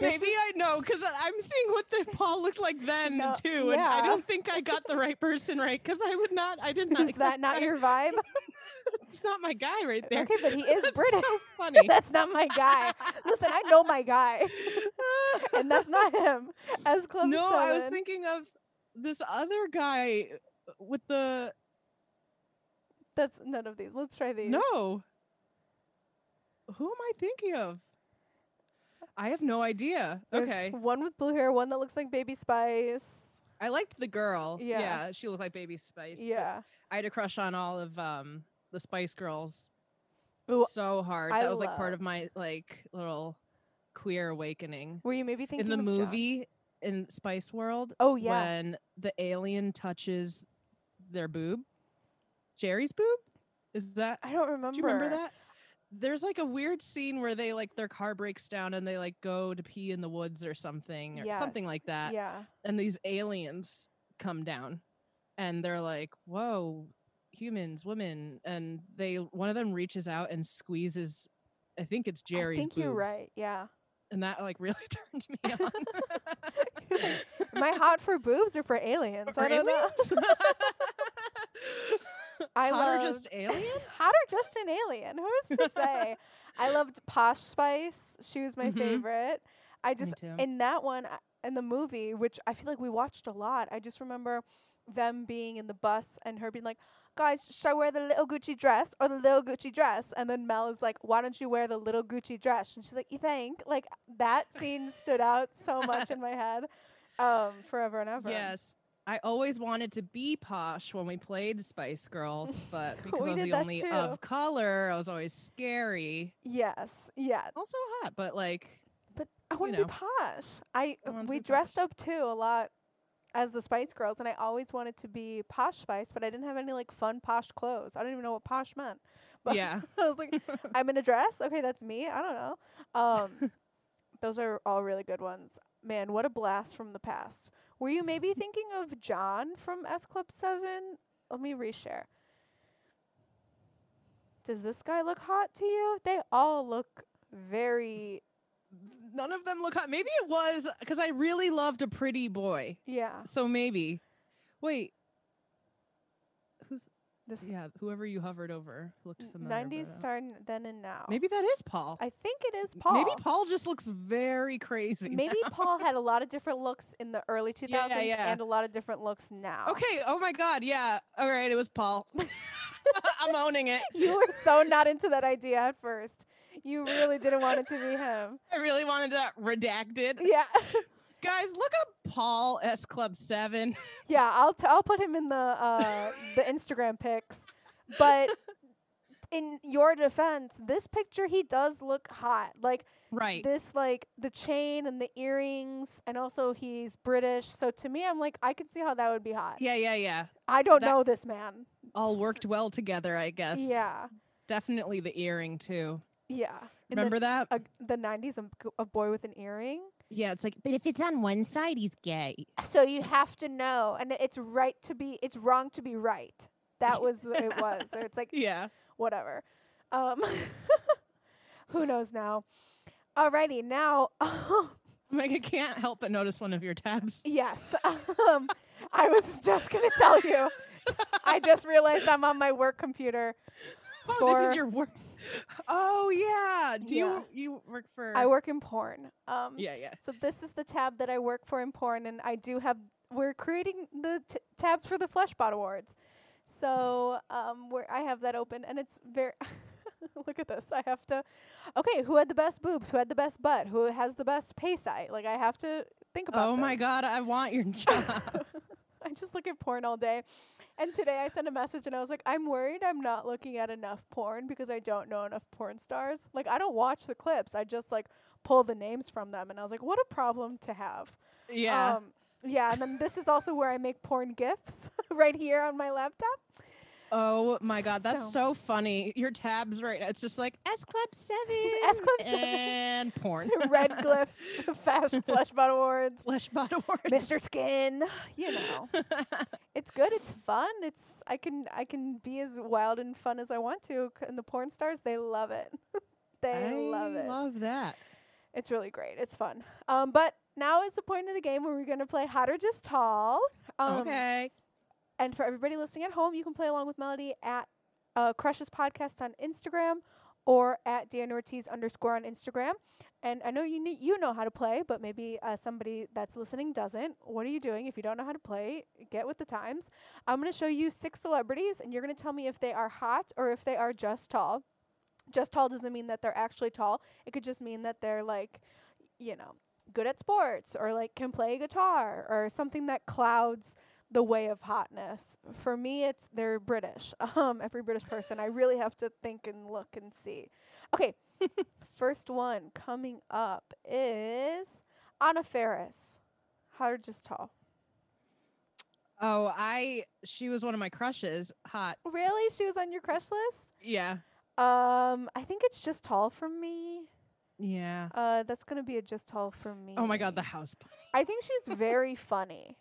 Maybe I know because I'm seeing what the Paul looked like then No, too, and I don't think I got the right person right because I would not. I did not. Is that not your vibe? It's not my guy right there. Okay, but he is That's British. So funny. That's not my guy. Listen, I know my guy, and that's not him. S Club no, I was thinking of this other guy uh, with the That's none of these. Let's try these. no. Who am I thinking of? I have no idea. There's Okay, One with blue hair, one that looks like Baby Spice. I liked the girl. Yeah. she looked like Baby Spice. Yeah. I had a crush on all of um the Spice Girls Ooh, so hard. I that was like part of my like little queer awakening. were you maybe thinking In the John? movie in Spice World, Oh yeah. when the alien touches their boob, Geri's boob, is that? I don't remember. Do you remember that? There's like a weird scene where they like their car breaks down and they like go to pee in the woods or something or something like that. Yeah. And these aliens come down and they're like, "Whoa, humans, women." And they one of them reaches out and squeezes I think it's Geri's I think you're right. Yeah. And that like really turned me on. Am I hot for boobs or for aliens? For I don't know. I or loved just alien? hot or just an alien. Who's to say? I loved Posh Spice. She was my Mhm. favorite. I just in that one I- in the movie, which I feel like we watched a lot. I just remember them being in the bus and her being like, "Guys, should I wear the little Gucci dress or the little Gucci dress?" And then Mel is like, "Why don't you wear the little Gucci dress?" And she's like, "You think?" Like that scene stood out so much in my head, um, forever and ever. Yes. I always wanted to be posh when we played Spice Girls, but because I was the only too. of color, I was always scary. Yes. Yeah. Also hot, but like But I want to know. be posh. I, I we dressed posh. up too a lot as the Spice Girls, and I always wanted to be posh Spice, but I didn't have any like fun posh clothes. I don't even know what posh meant. But yeah. I was like, I'm in a dress. Okay, that's me. I don't know. Um, those are all really good ones. Man, what a blast from the past. Were you maybe thinking of John from S Club Seven? Let me reshare. Does this guy look hot to you? They all look very None of them look hot. Maybe it was because I really loved a pretty boy. yeah. So maybe. Wait. This yeah, whoever you hovered over looked familiar. nineties uh, star n- then and now. Maybe that is Paul. I think it is Paul. Maybe Paul just looks very crazy. Maybe now. Paul had a lot of different looks in the early 2000s Yeah, yeah. and a lot of different looks now. Okay. Oh my God. Yeah. All right. It was Paul. I'm owning it. You were so not into that idea at first. You really didn't want it to be him. I really wanted that redacted. Yeah. Guys, look up Paul S Club 7. yeah, I'll t- I'll put him in the uh the Instagram pics. But in your defense, this picture he does look hot. Like Right. this like the chain and the earrings and also he's British. So to me I'm like I can see how that would be hot. Yeah, yeah, yeah. I don't That- know this man. All worked well together, I guess. Yeah. Definitely the earring, too. Yeah. Remember that? the, a, the 90s, a, a boy with an earring. Yeah, it's like, but if it's on one side, he's gay. So you have to know, and it's right to be, it's wrong to be right. That was it was. Or it's like Yeah. whatever. Um, who knows now? Alrighty, now, Like, I can't help but notice one of your tabs. yes. Um, I was just gonna tell you I just realized I'm on my work computer. oh, this is your work. Oh yeah. Do Yeah. you you work for? I work in porn. Um, Yeah, yeah. So this is the tab that I work for in porn, and I do have. We're creating the t- tabs for the Fleshbot Awards. So um, where I have that open, and it's very. look at this. I have to. Okay, who had the best boobs? Who had the best butt? Who has the best pay site? Like I have to think about. Oh my god, I want your job. I just look at porn all day. And today I sent a message and I was like, I'm worried I'm not looking at enough porn because I don't know enough porn stars. Like, I don't watch the clips, I just like pull the names from them. And I was like, what a problem to have. yeah. Um, yeah. And then this is also where I make porn GIFs right here on my laptop. Oh my god, that's so- so, funny. Your tabs right now. It's just like S Club Seven. S Club 7. and porn. Red Glyph, Fast Fleshbot Awards, Fleshbot Awards. Mr. Skin. You know, it's good. It's fun. It's I can I can be as wild and fun as I want to. c- And the porn stars, they love it. they I love it. I love that. It's really great. It's fun. Um, but now is the point of the game where we're gonna play Hot or Just Tall. Um, okay. And for everybody listening at home, you can play along with Melody at uh, Crushes Podcast on Instagram or at Deanna Ortiz underscore on Instagram. And I know you ne- you know how to play, but maybe uh, somebody that's listening doesn't. What are you doing if you don't know how to play? Get with the times. I'm going to show you six celebrities, and you're going to tell me if they are hot or if they are just tall. Just tall doesn't mean that they're actually tall. It could just mean that they're like, you know, good at sports or like can play guitar or something that clouds the way of hotness. For me, it's they're British. Um, every British person, I really have to think and look and see. Okay, first one coming up is Anna Faris. Hot or just tall? Oh, I she was one of my crushes. Hot. Really? She was on your crush list? Yeah. Um, I think it's just tall for me. Yeah. Uh, that's gonna be a just tall for me. Oh my god, the house bunny. I think she's very funny.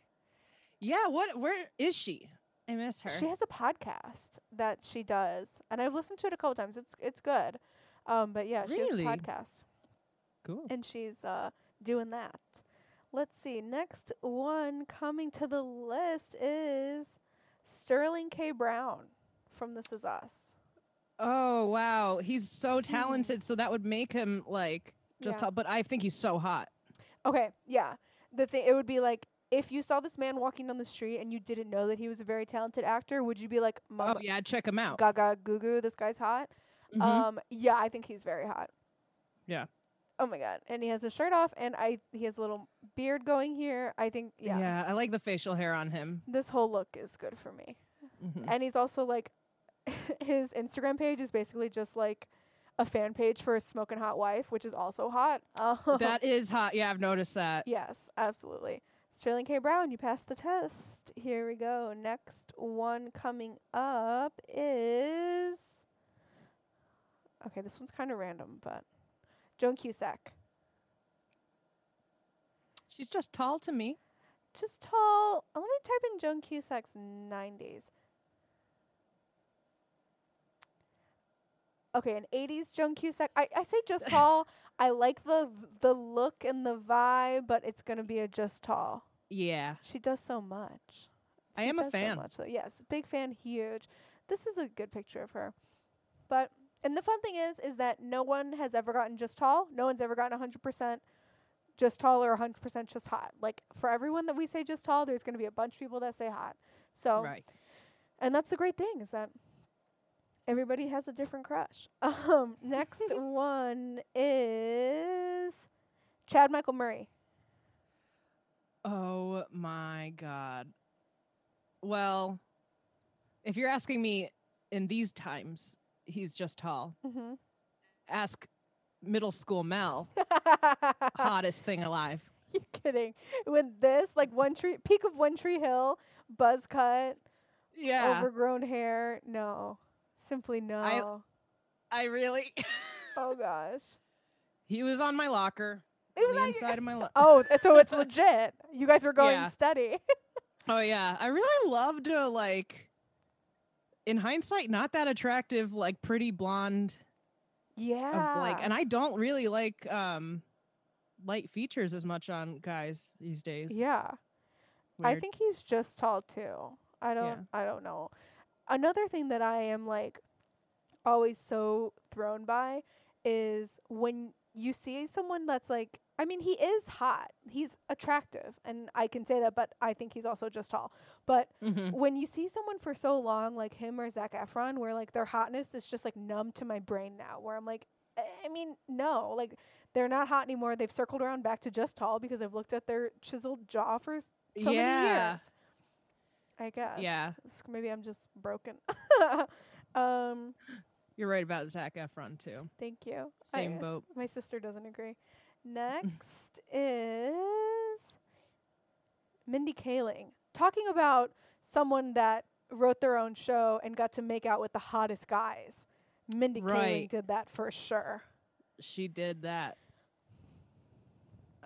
Yeah, what where is she? I miss her. She has a podcast that she does, and I've listened to it a couple times. It's it's good. Um, but yeah, she has a podcast. cool. and she's uh, doing that. Let's see. Next one coming to the list is Sterling K. Brown from This Is Us. Oh wow, he's so talented. So that would make him like just Yeah. tall. But I think he's so hot. Okay, yeah. The thing it would be like if you saw this man walking down the street and you didn't know that he was a very talented actor, would you be like, Oh "Mama, yeah, check him out. gaga goo goo, this guy's hot"? Mhm. Um, yeah, I think he's very hot. Yeah. Oh my god, and he has his shirt off, and I he has a little beard going here. I think yeah, yeah, I like the facial hair on him. this whole look is good for me. Mhm. and he's also like his Instagram page is basically just like a fan page for his smoking hot wife, which is also hot. Um, that is hot. Yeah, I've noticed that. yes, absolutely. Sterling K. Brown, you passed the test. Here we go. Next one coming up is okay. This one's kind of random, but Joan Cusack, She's just tall to me. just tall. Let me type in Joan Cusack's '90s. Okay, an '80s Joan Cusack. I, I say just tall. I like the the look and the vibe, but it's gonna be a just tall. Yeah. She does so much. I She am a does so fan. much, yes, big fan, huge. This is a good picture of her. But and the fun thing is, is that no one has ever gotten just tall. No one's ever gotten 100% just tall or 100% just hot. Like for everyone that we say just tall, there's going to be a bunch of people that say hot. So Right. and that's the great thing is that everybody has a different crush. Um, next one is Chad Michael Murray. Oh my god. Well, if you're asking me in these times, he's just tall. Mm-hmm. Ask middle school Mel, hottest thing alive. you kidding? With this, like one tree, peak of One Tree Hill, buzz cut, Yeah. overgrown hair. No, simply no. I really oh gosh. He was on my locker. It was the your- inside of my. Oh, so it's legit. You guys were going Yeah. steady. Oh yeah, I really love to like. In hindsight, not that attractive, like pretty blonde, yeah. of, like, and I don't really like um, light features as much on guys these days. yeah. I think he's just tall too. I don't Yeah. I don't know. Another thing that I am like always so thrown by is when you see someone that's like I mean he is hot. He's attractive and I can say that but I think he's also just tall. But Mhm. when you see someone for so long like him or Zac Efron where like their hotness is just like numb to my brain now where I'm like "Eh, I mean no like they're not hot anymore. They've circled around back to just tall because I've looked at their chiseled jaw for so many years. I guess. Yeah, Maybe I'm just broken. um, you're right about Zac Efron too. thank you. Same I- boat. My sister doesn't agree. Next is Mindy Kaling talking about someone that wrote their own show and got to make out with the hottest guys. Mindy Kaling did that for sure. She did that.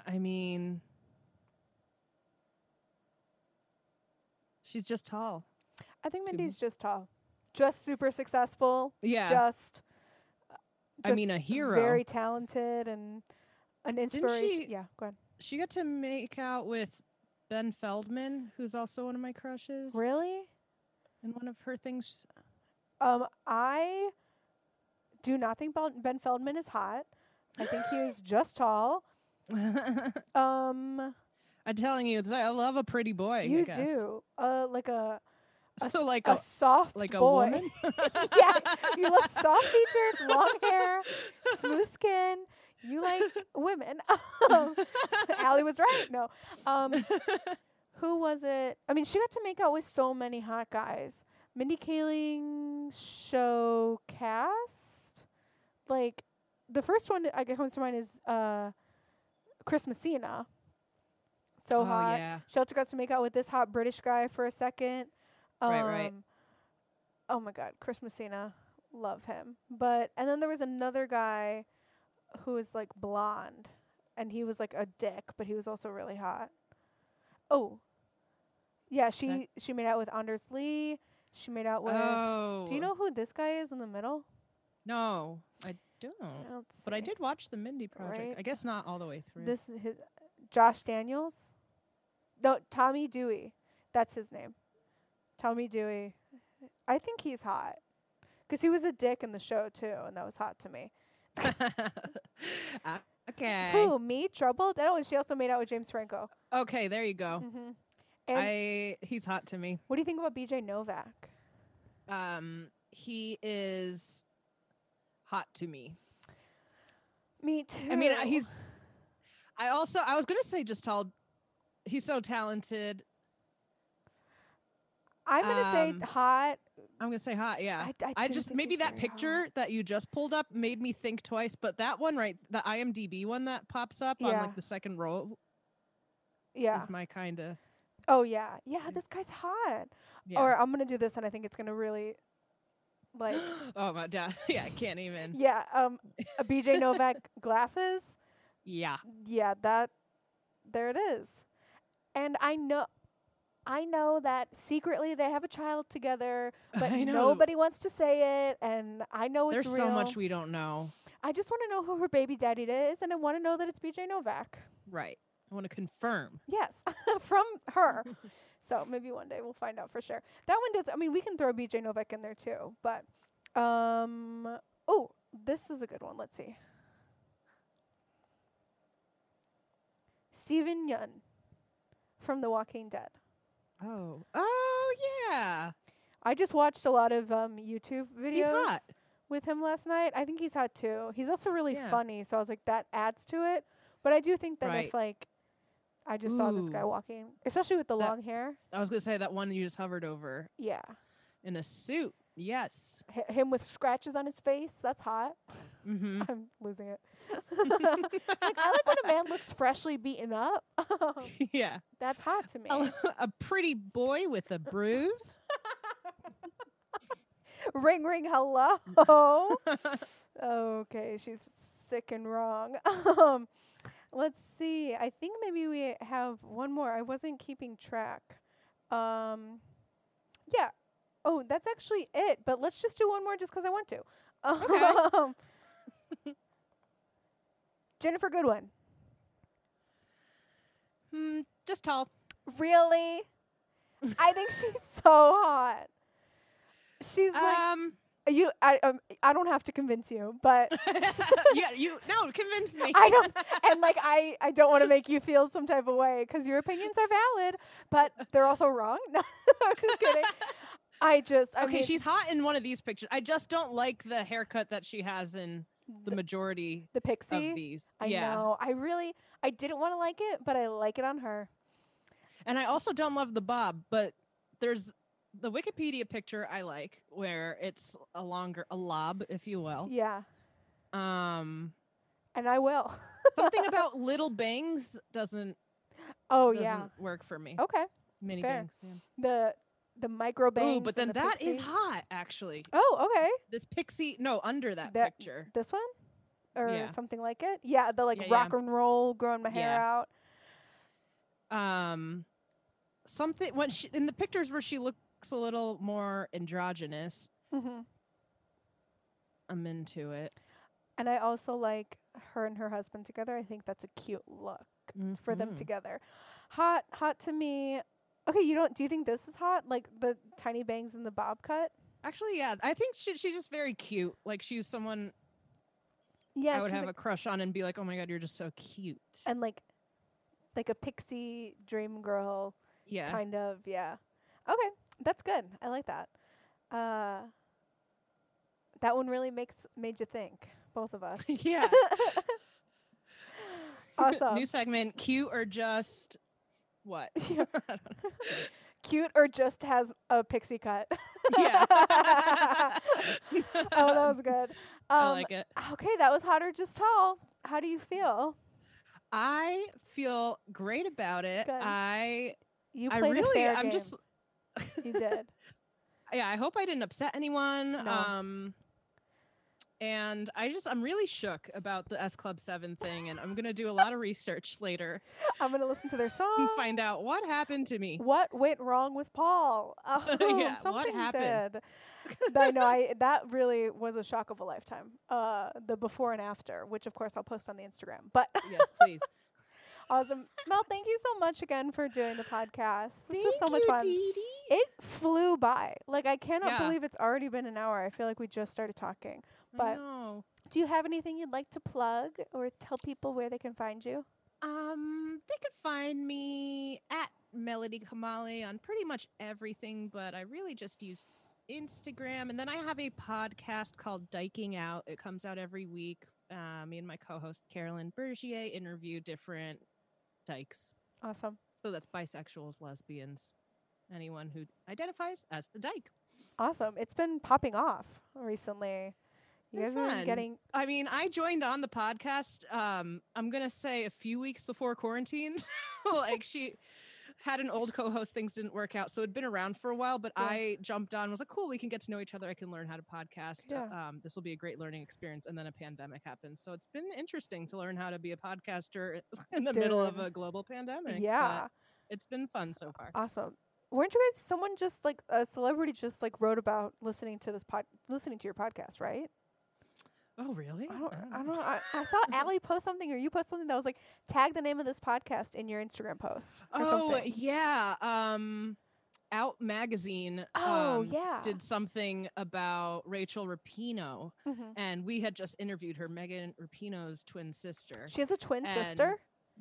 I mean, she's just tall. I think Mindy's just tall, just super successful, Yeah. just. Uh, I mean, a hero. Very talented and an inspiration. she- yeah, go ahead. she got to make out with Ben Feldman, who's also one of my crushes. Really? And one of her things. Um, I do not think Ben Feldman is hot. I think he is just tall. Um, I'm telling you, it's- I love a pretty boy. I you guess. do. Uh, like a a So like a, a, soft like a boy. woman. yeah, you love soft features, long hair, smooth skin. You like women. Um, Allie was right. No. Um, who was it? I mean, she got to make out with so many hot guys. Mindy Kaling show cast. Like the first one I guess comes to mind is uh, Chris Messina. So oh hot. yeah. She also got to make out with this hot British guy for a second. Um, Right, right. Oh my God, Chris Messina, love him. But and then there was another guy who was like blonde, and he was like a dick, but he was also really hot. Oh, yeah, she she made out with Anders Lee. She made out with. oh. Do you oh. know who this guy is in the middle? No, I don't. Let's But I see. did watch the Mindy Project. Right. I guess not all the way through. This is his Josh Daniels. No, Tommy Dewey. That's his name. Tommy Dewey. I think he's hot. 'Cause he was a dick in the show too, and that was hot to me. Okay. Who? Me? Troubled? Oh, and she also made out with James Franco. Okay, there you go. hmm And I he's hot to me. what do you think about BJ Novak? Um, he is hot to me. Me too. I mean, he's. I also I was gonna say just tall. He's so talented. I'm gonna say um, hot. I'm gonna say hot. Yeah. I, I, I just maybe that picture hot. that you just pulled up made me think twice, but that one right, the IMDb one that pops up on like the second row Yeah. is my kind of Oh yeah. Yeah. This guy's hot. yeah. Or I'm gonna do this, and I think it's gonna really, like, oh my god, yeah, I can't even. yeah. Um, a BJ Novak glasses. Yeah, yeah, that there it is. And I know I know that secretly they have a child together, but nobody wants to say it and I know it's There's real. so much we don't know. I just want to know who her baby daddy is and I want to know that it's BJ Novak. Right. I want to confirm. Yes, from her. so maybe one day we'll find out for sure. That one does I mean we can throw BJ Novak in there too, but um oh, this is a good one. Let's see. Steven Yeun from The Walking Dead. Oh. Oh yeah. I just watched a lot of um YouTube videos He's hot. with him last night. I think he's hot too. He's also really Yeah. funny, so I was like that adds to it. But I do think that Right. if like I just saw this guy walking, especially with the That- long hair. I was gonna say that one you just hovered over Yeah. in a suit. Yes. H- him with scratches on his face. That's hot. Mm-hmm. I'm losing it. like I like when a man looks freshly beaten up. yeah. That's hot to me. A, a pretty boy with a bruise. ring ring hello. okay, she's sick and wrong. um let's see. I think maybe we have one more. I wasn't keeping track. Um yeah. Oh, that's actually it, but let's just do one more just because I want to. Um, Ginnifer Goodwin. Hmm. Just tall. Really? I think she's so hot. She's like um, you. I um, I don't have to convince you, but yeah, you no, convince me. I don't. And like I I don't want to make you feel some type of way because your opinions are valid, but they're also wrong. No, I'm just kidding. I just I okay, mean, she's hot in one of these pictures. I just don't like the haircut that she has in the majority the pixie. of these. I yeah. know. I really I didn't want to like it, but I like it on her. And I also don't love the bob, but there's the Wikipedia picture I like where it's a longer a lob, if you will. Yeah, Um and I will. something about little bangs doesn't Oh doesn't yeah. work for me. Okay. Mini fair. bangs. Yeah. The the micro bangs. Ooh, but then the that is pixie. hot actually. Oh, okay. This pixie no, under that, That- picture. This one? Or Yeah. something like it? Yeah, the like Yeah, yeah. rock and roll growing my hair Yeah. out. um something when she in the pictures where she looks a little more androgynous hmm i'm into it And I also like her and her husband together. I think that's a cute look for them together. Hot, hot to me. Okay, you don't do you think this is hot? Like the tiny bangs and the bob cut? actually yeah i think she, she's just very cute like she's someone Yeah, i would have like- a crush on and be like oh my god you're just so cute and like like a pixie dream girl yeah kind of, yeah. Okay, that's good. I like that. Uh that one really makes made you think, both of us. yeah awesome. new segment cute or just what Yeah. I don't know. Cute or just has a pixie cut. yeah oh, that was good. Um, i like it Okay, that was hot or just tall. How do you feel? i feel great about it Good. i You i played a really fair i'm game. just You did. yeah, I hope I didn't upset anyone. No. Um and I just I'm really shook about the S Club 7 thing and I'm going to do a lot of research later I'm gonna listen to their song. and find out what happened to me. what went wrong with Paul. Oh, Yeah, what something happened? I know. I that really was a shock of a lifetime. Uh, the before and after, which of course I'll post on the Instagram. But yes, please. awesome, Mel. Thank you so much again for doing the podcast. This is Thank so much you, fun. Dee Dee. It flew by. Like I cannot Yeah. believe it's already been an hour. I feel like we just started talking. But-. Do you have anything you'd like to plug or tell people where they can find you? Um, they could find me at Melody Kamali on pretty much everything, but I really just used Instagram. And then I have a podcast called Dyking Out. It comes out every week. Uh, me and my co-host Carolyn Bergier interview different dykes. Awesome. So that's bisexuals, lesbians, anyone who identifies as the dyke. Awesome. It's been popping off recently. You guys are getting I mean, I joined on the podcast. Um, I'm gonna say a few weeks before quarantine. like she had an old co-host, things didn't work out, so it'd been around for a while. But Yeah. I jumped on, was like, "Cool, we can get to know each other. I can learn how to podcast. Yeah. Um, this will be a great learning experience." And then a pandemic happened, so it's been interesting to learn how to be a podcaster in the middle of a global pandemic. but yeah. it's been fun so far. Awesome. Weren't you guys someone just like a celebrity just like wrote about listening to this pod listening to your podcast, right? Oh, really? I don't I don't know. I, I saw Allie post something or you post something that was like tag the name of this podcast in your Instagram post Oh something. yeah. Um Out magazine Oh, um, yeah. did something about Rachael Rapinoe Mhm. and we had just interviewed her Megan Rapinoe's twin sister. She has a twin And- sister?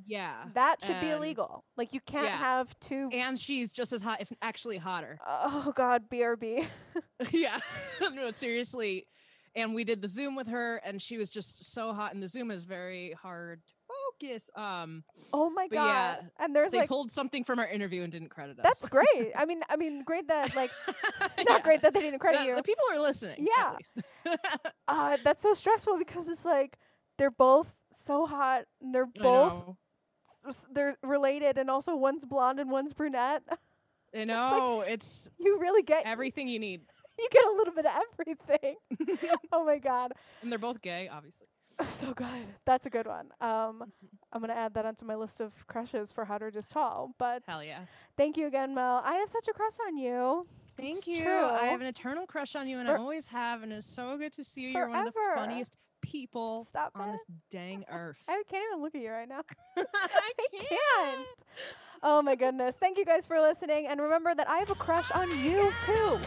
yeah. That should be illegal. Like you can't Yeah. have two And she's just as hot if actually hotter. Oh god, BRB. yeah. no, seriously. And we did the Zoom with her and she was just so hot and the Zoom is very hard to focus. Um oh my god. yeah, and there's they like pulled something from our interview and didn't credit us. that's great. I mean I mean great that like not Yeah. great that they didn't credit That- you. the people are listening. Yeah. Uh, that's so stressful because it's like they're both so hot. And they're both they're related, and also one's blonde and one's brunette. I know. It's You really get everything you need. you get a little bit of everything. oh my god, and they're both gay, obviously. so good. That's a good one. Um, I'm gonna add that onto my list of crushes for hot or just tall. But Hell yeah. thank you again, Mel. I have such a crush on you. Thank It's you. true. I have an eternal crush on you, and I always have, and it's so good to see you. You're one of the funniest people Stop on it. this dang earth. I can't even look at you right now. I I can't. Oh my goodness. Thank you guys for listening. And remember that I have a crush on you too.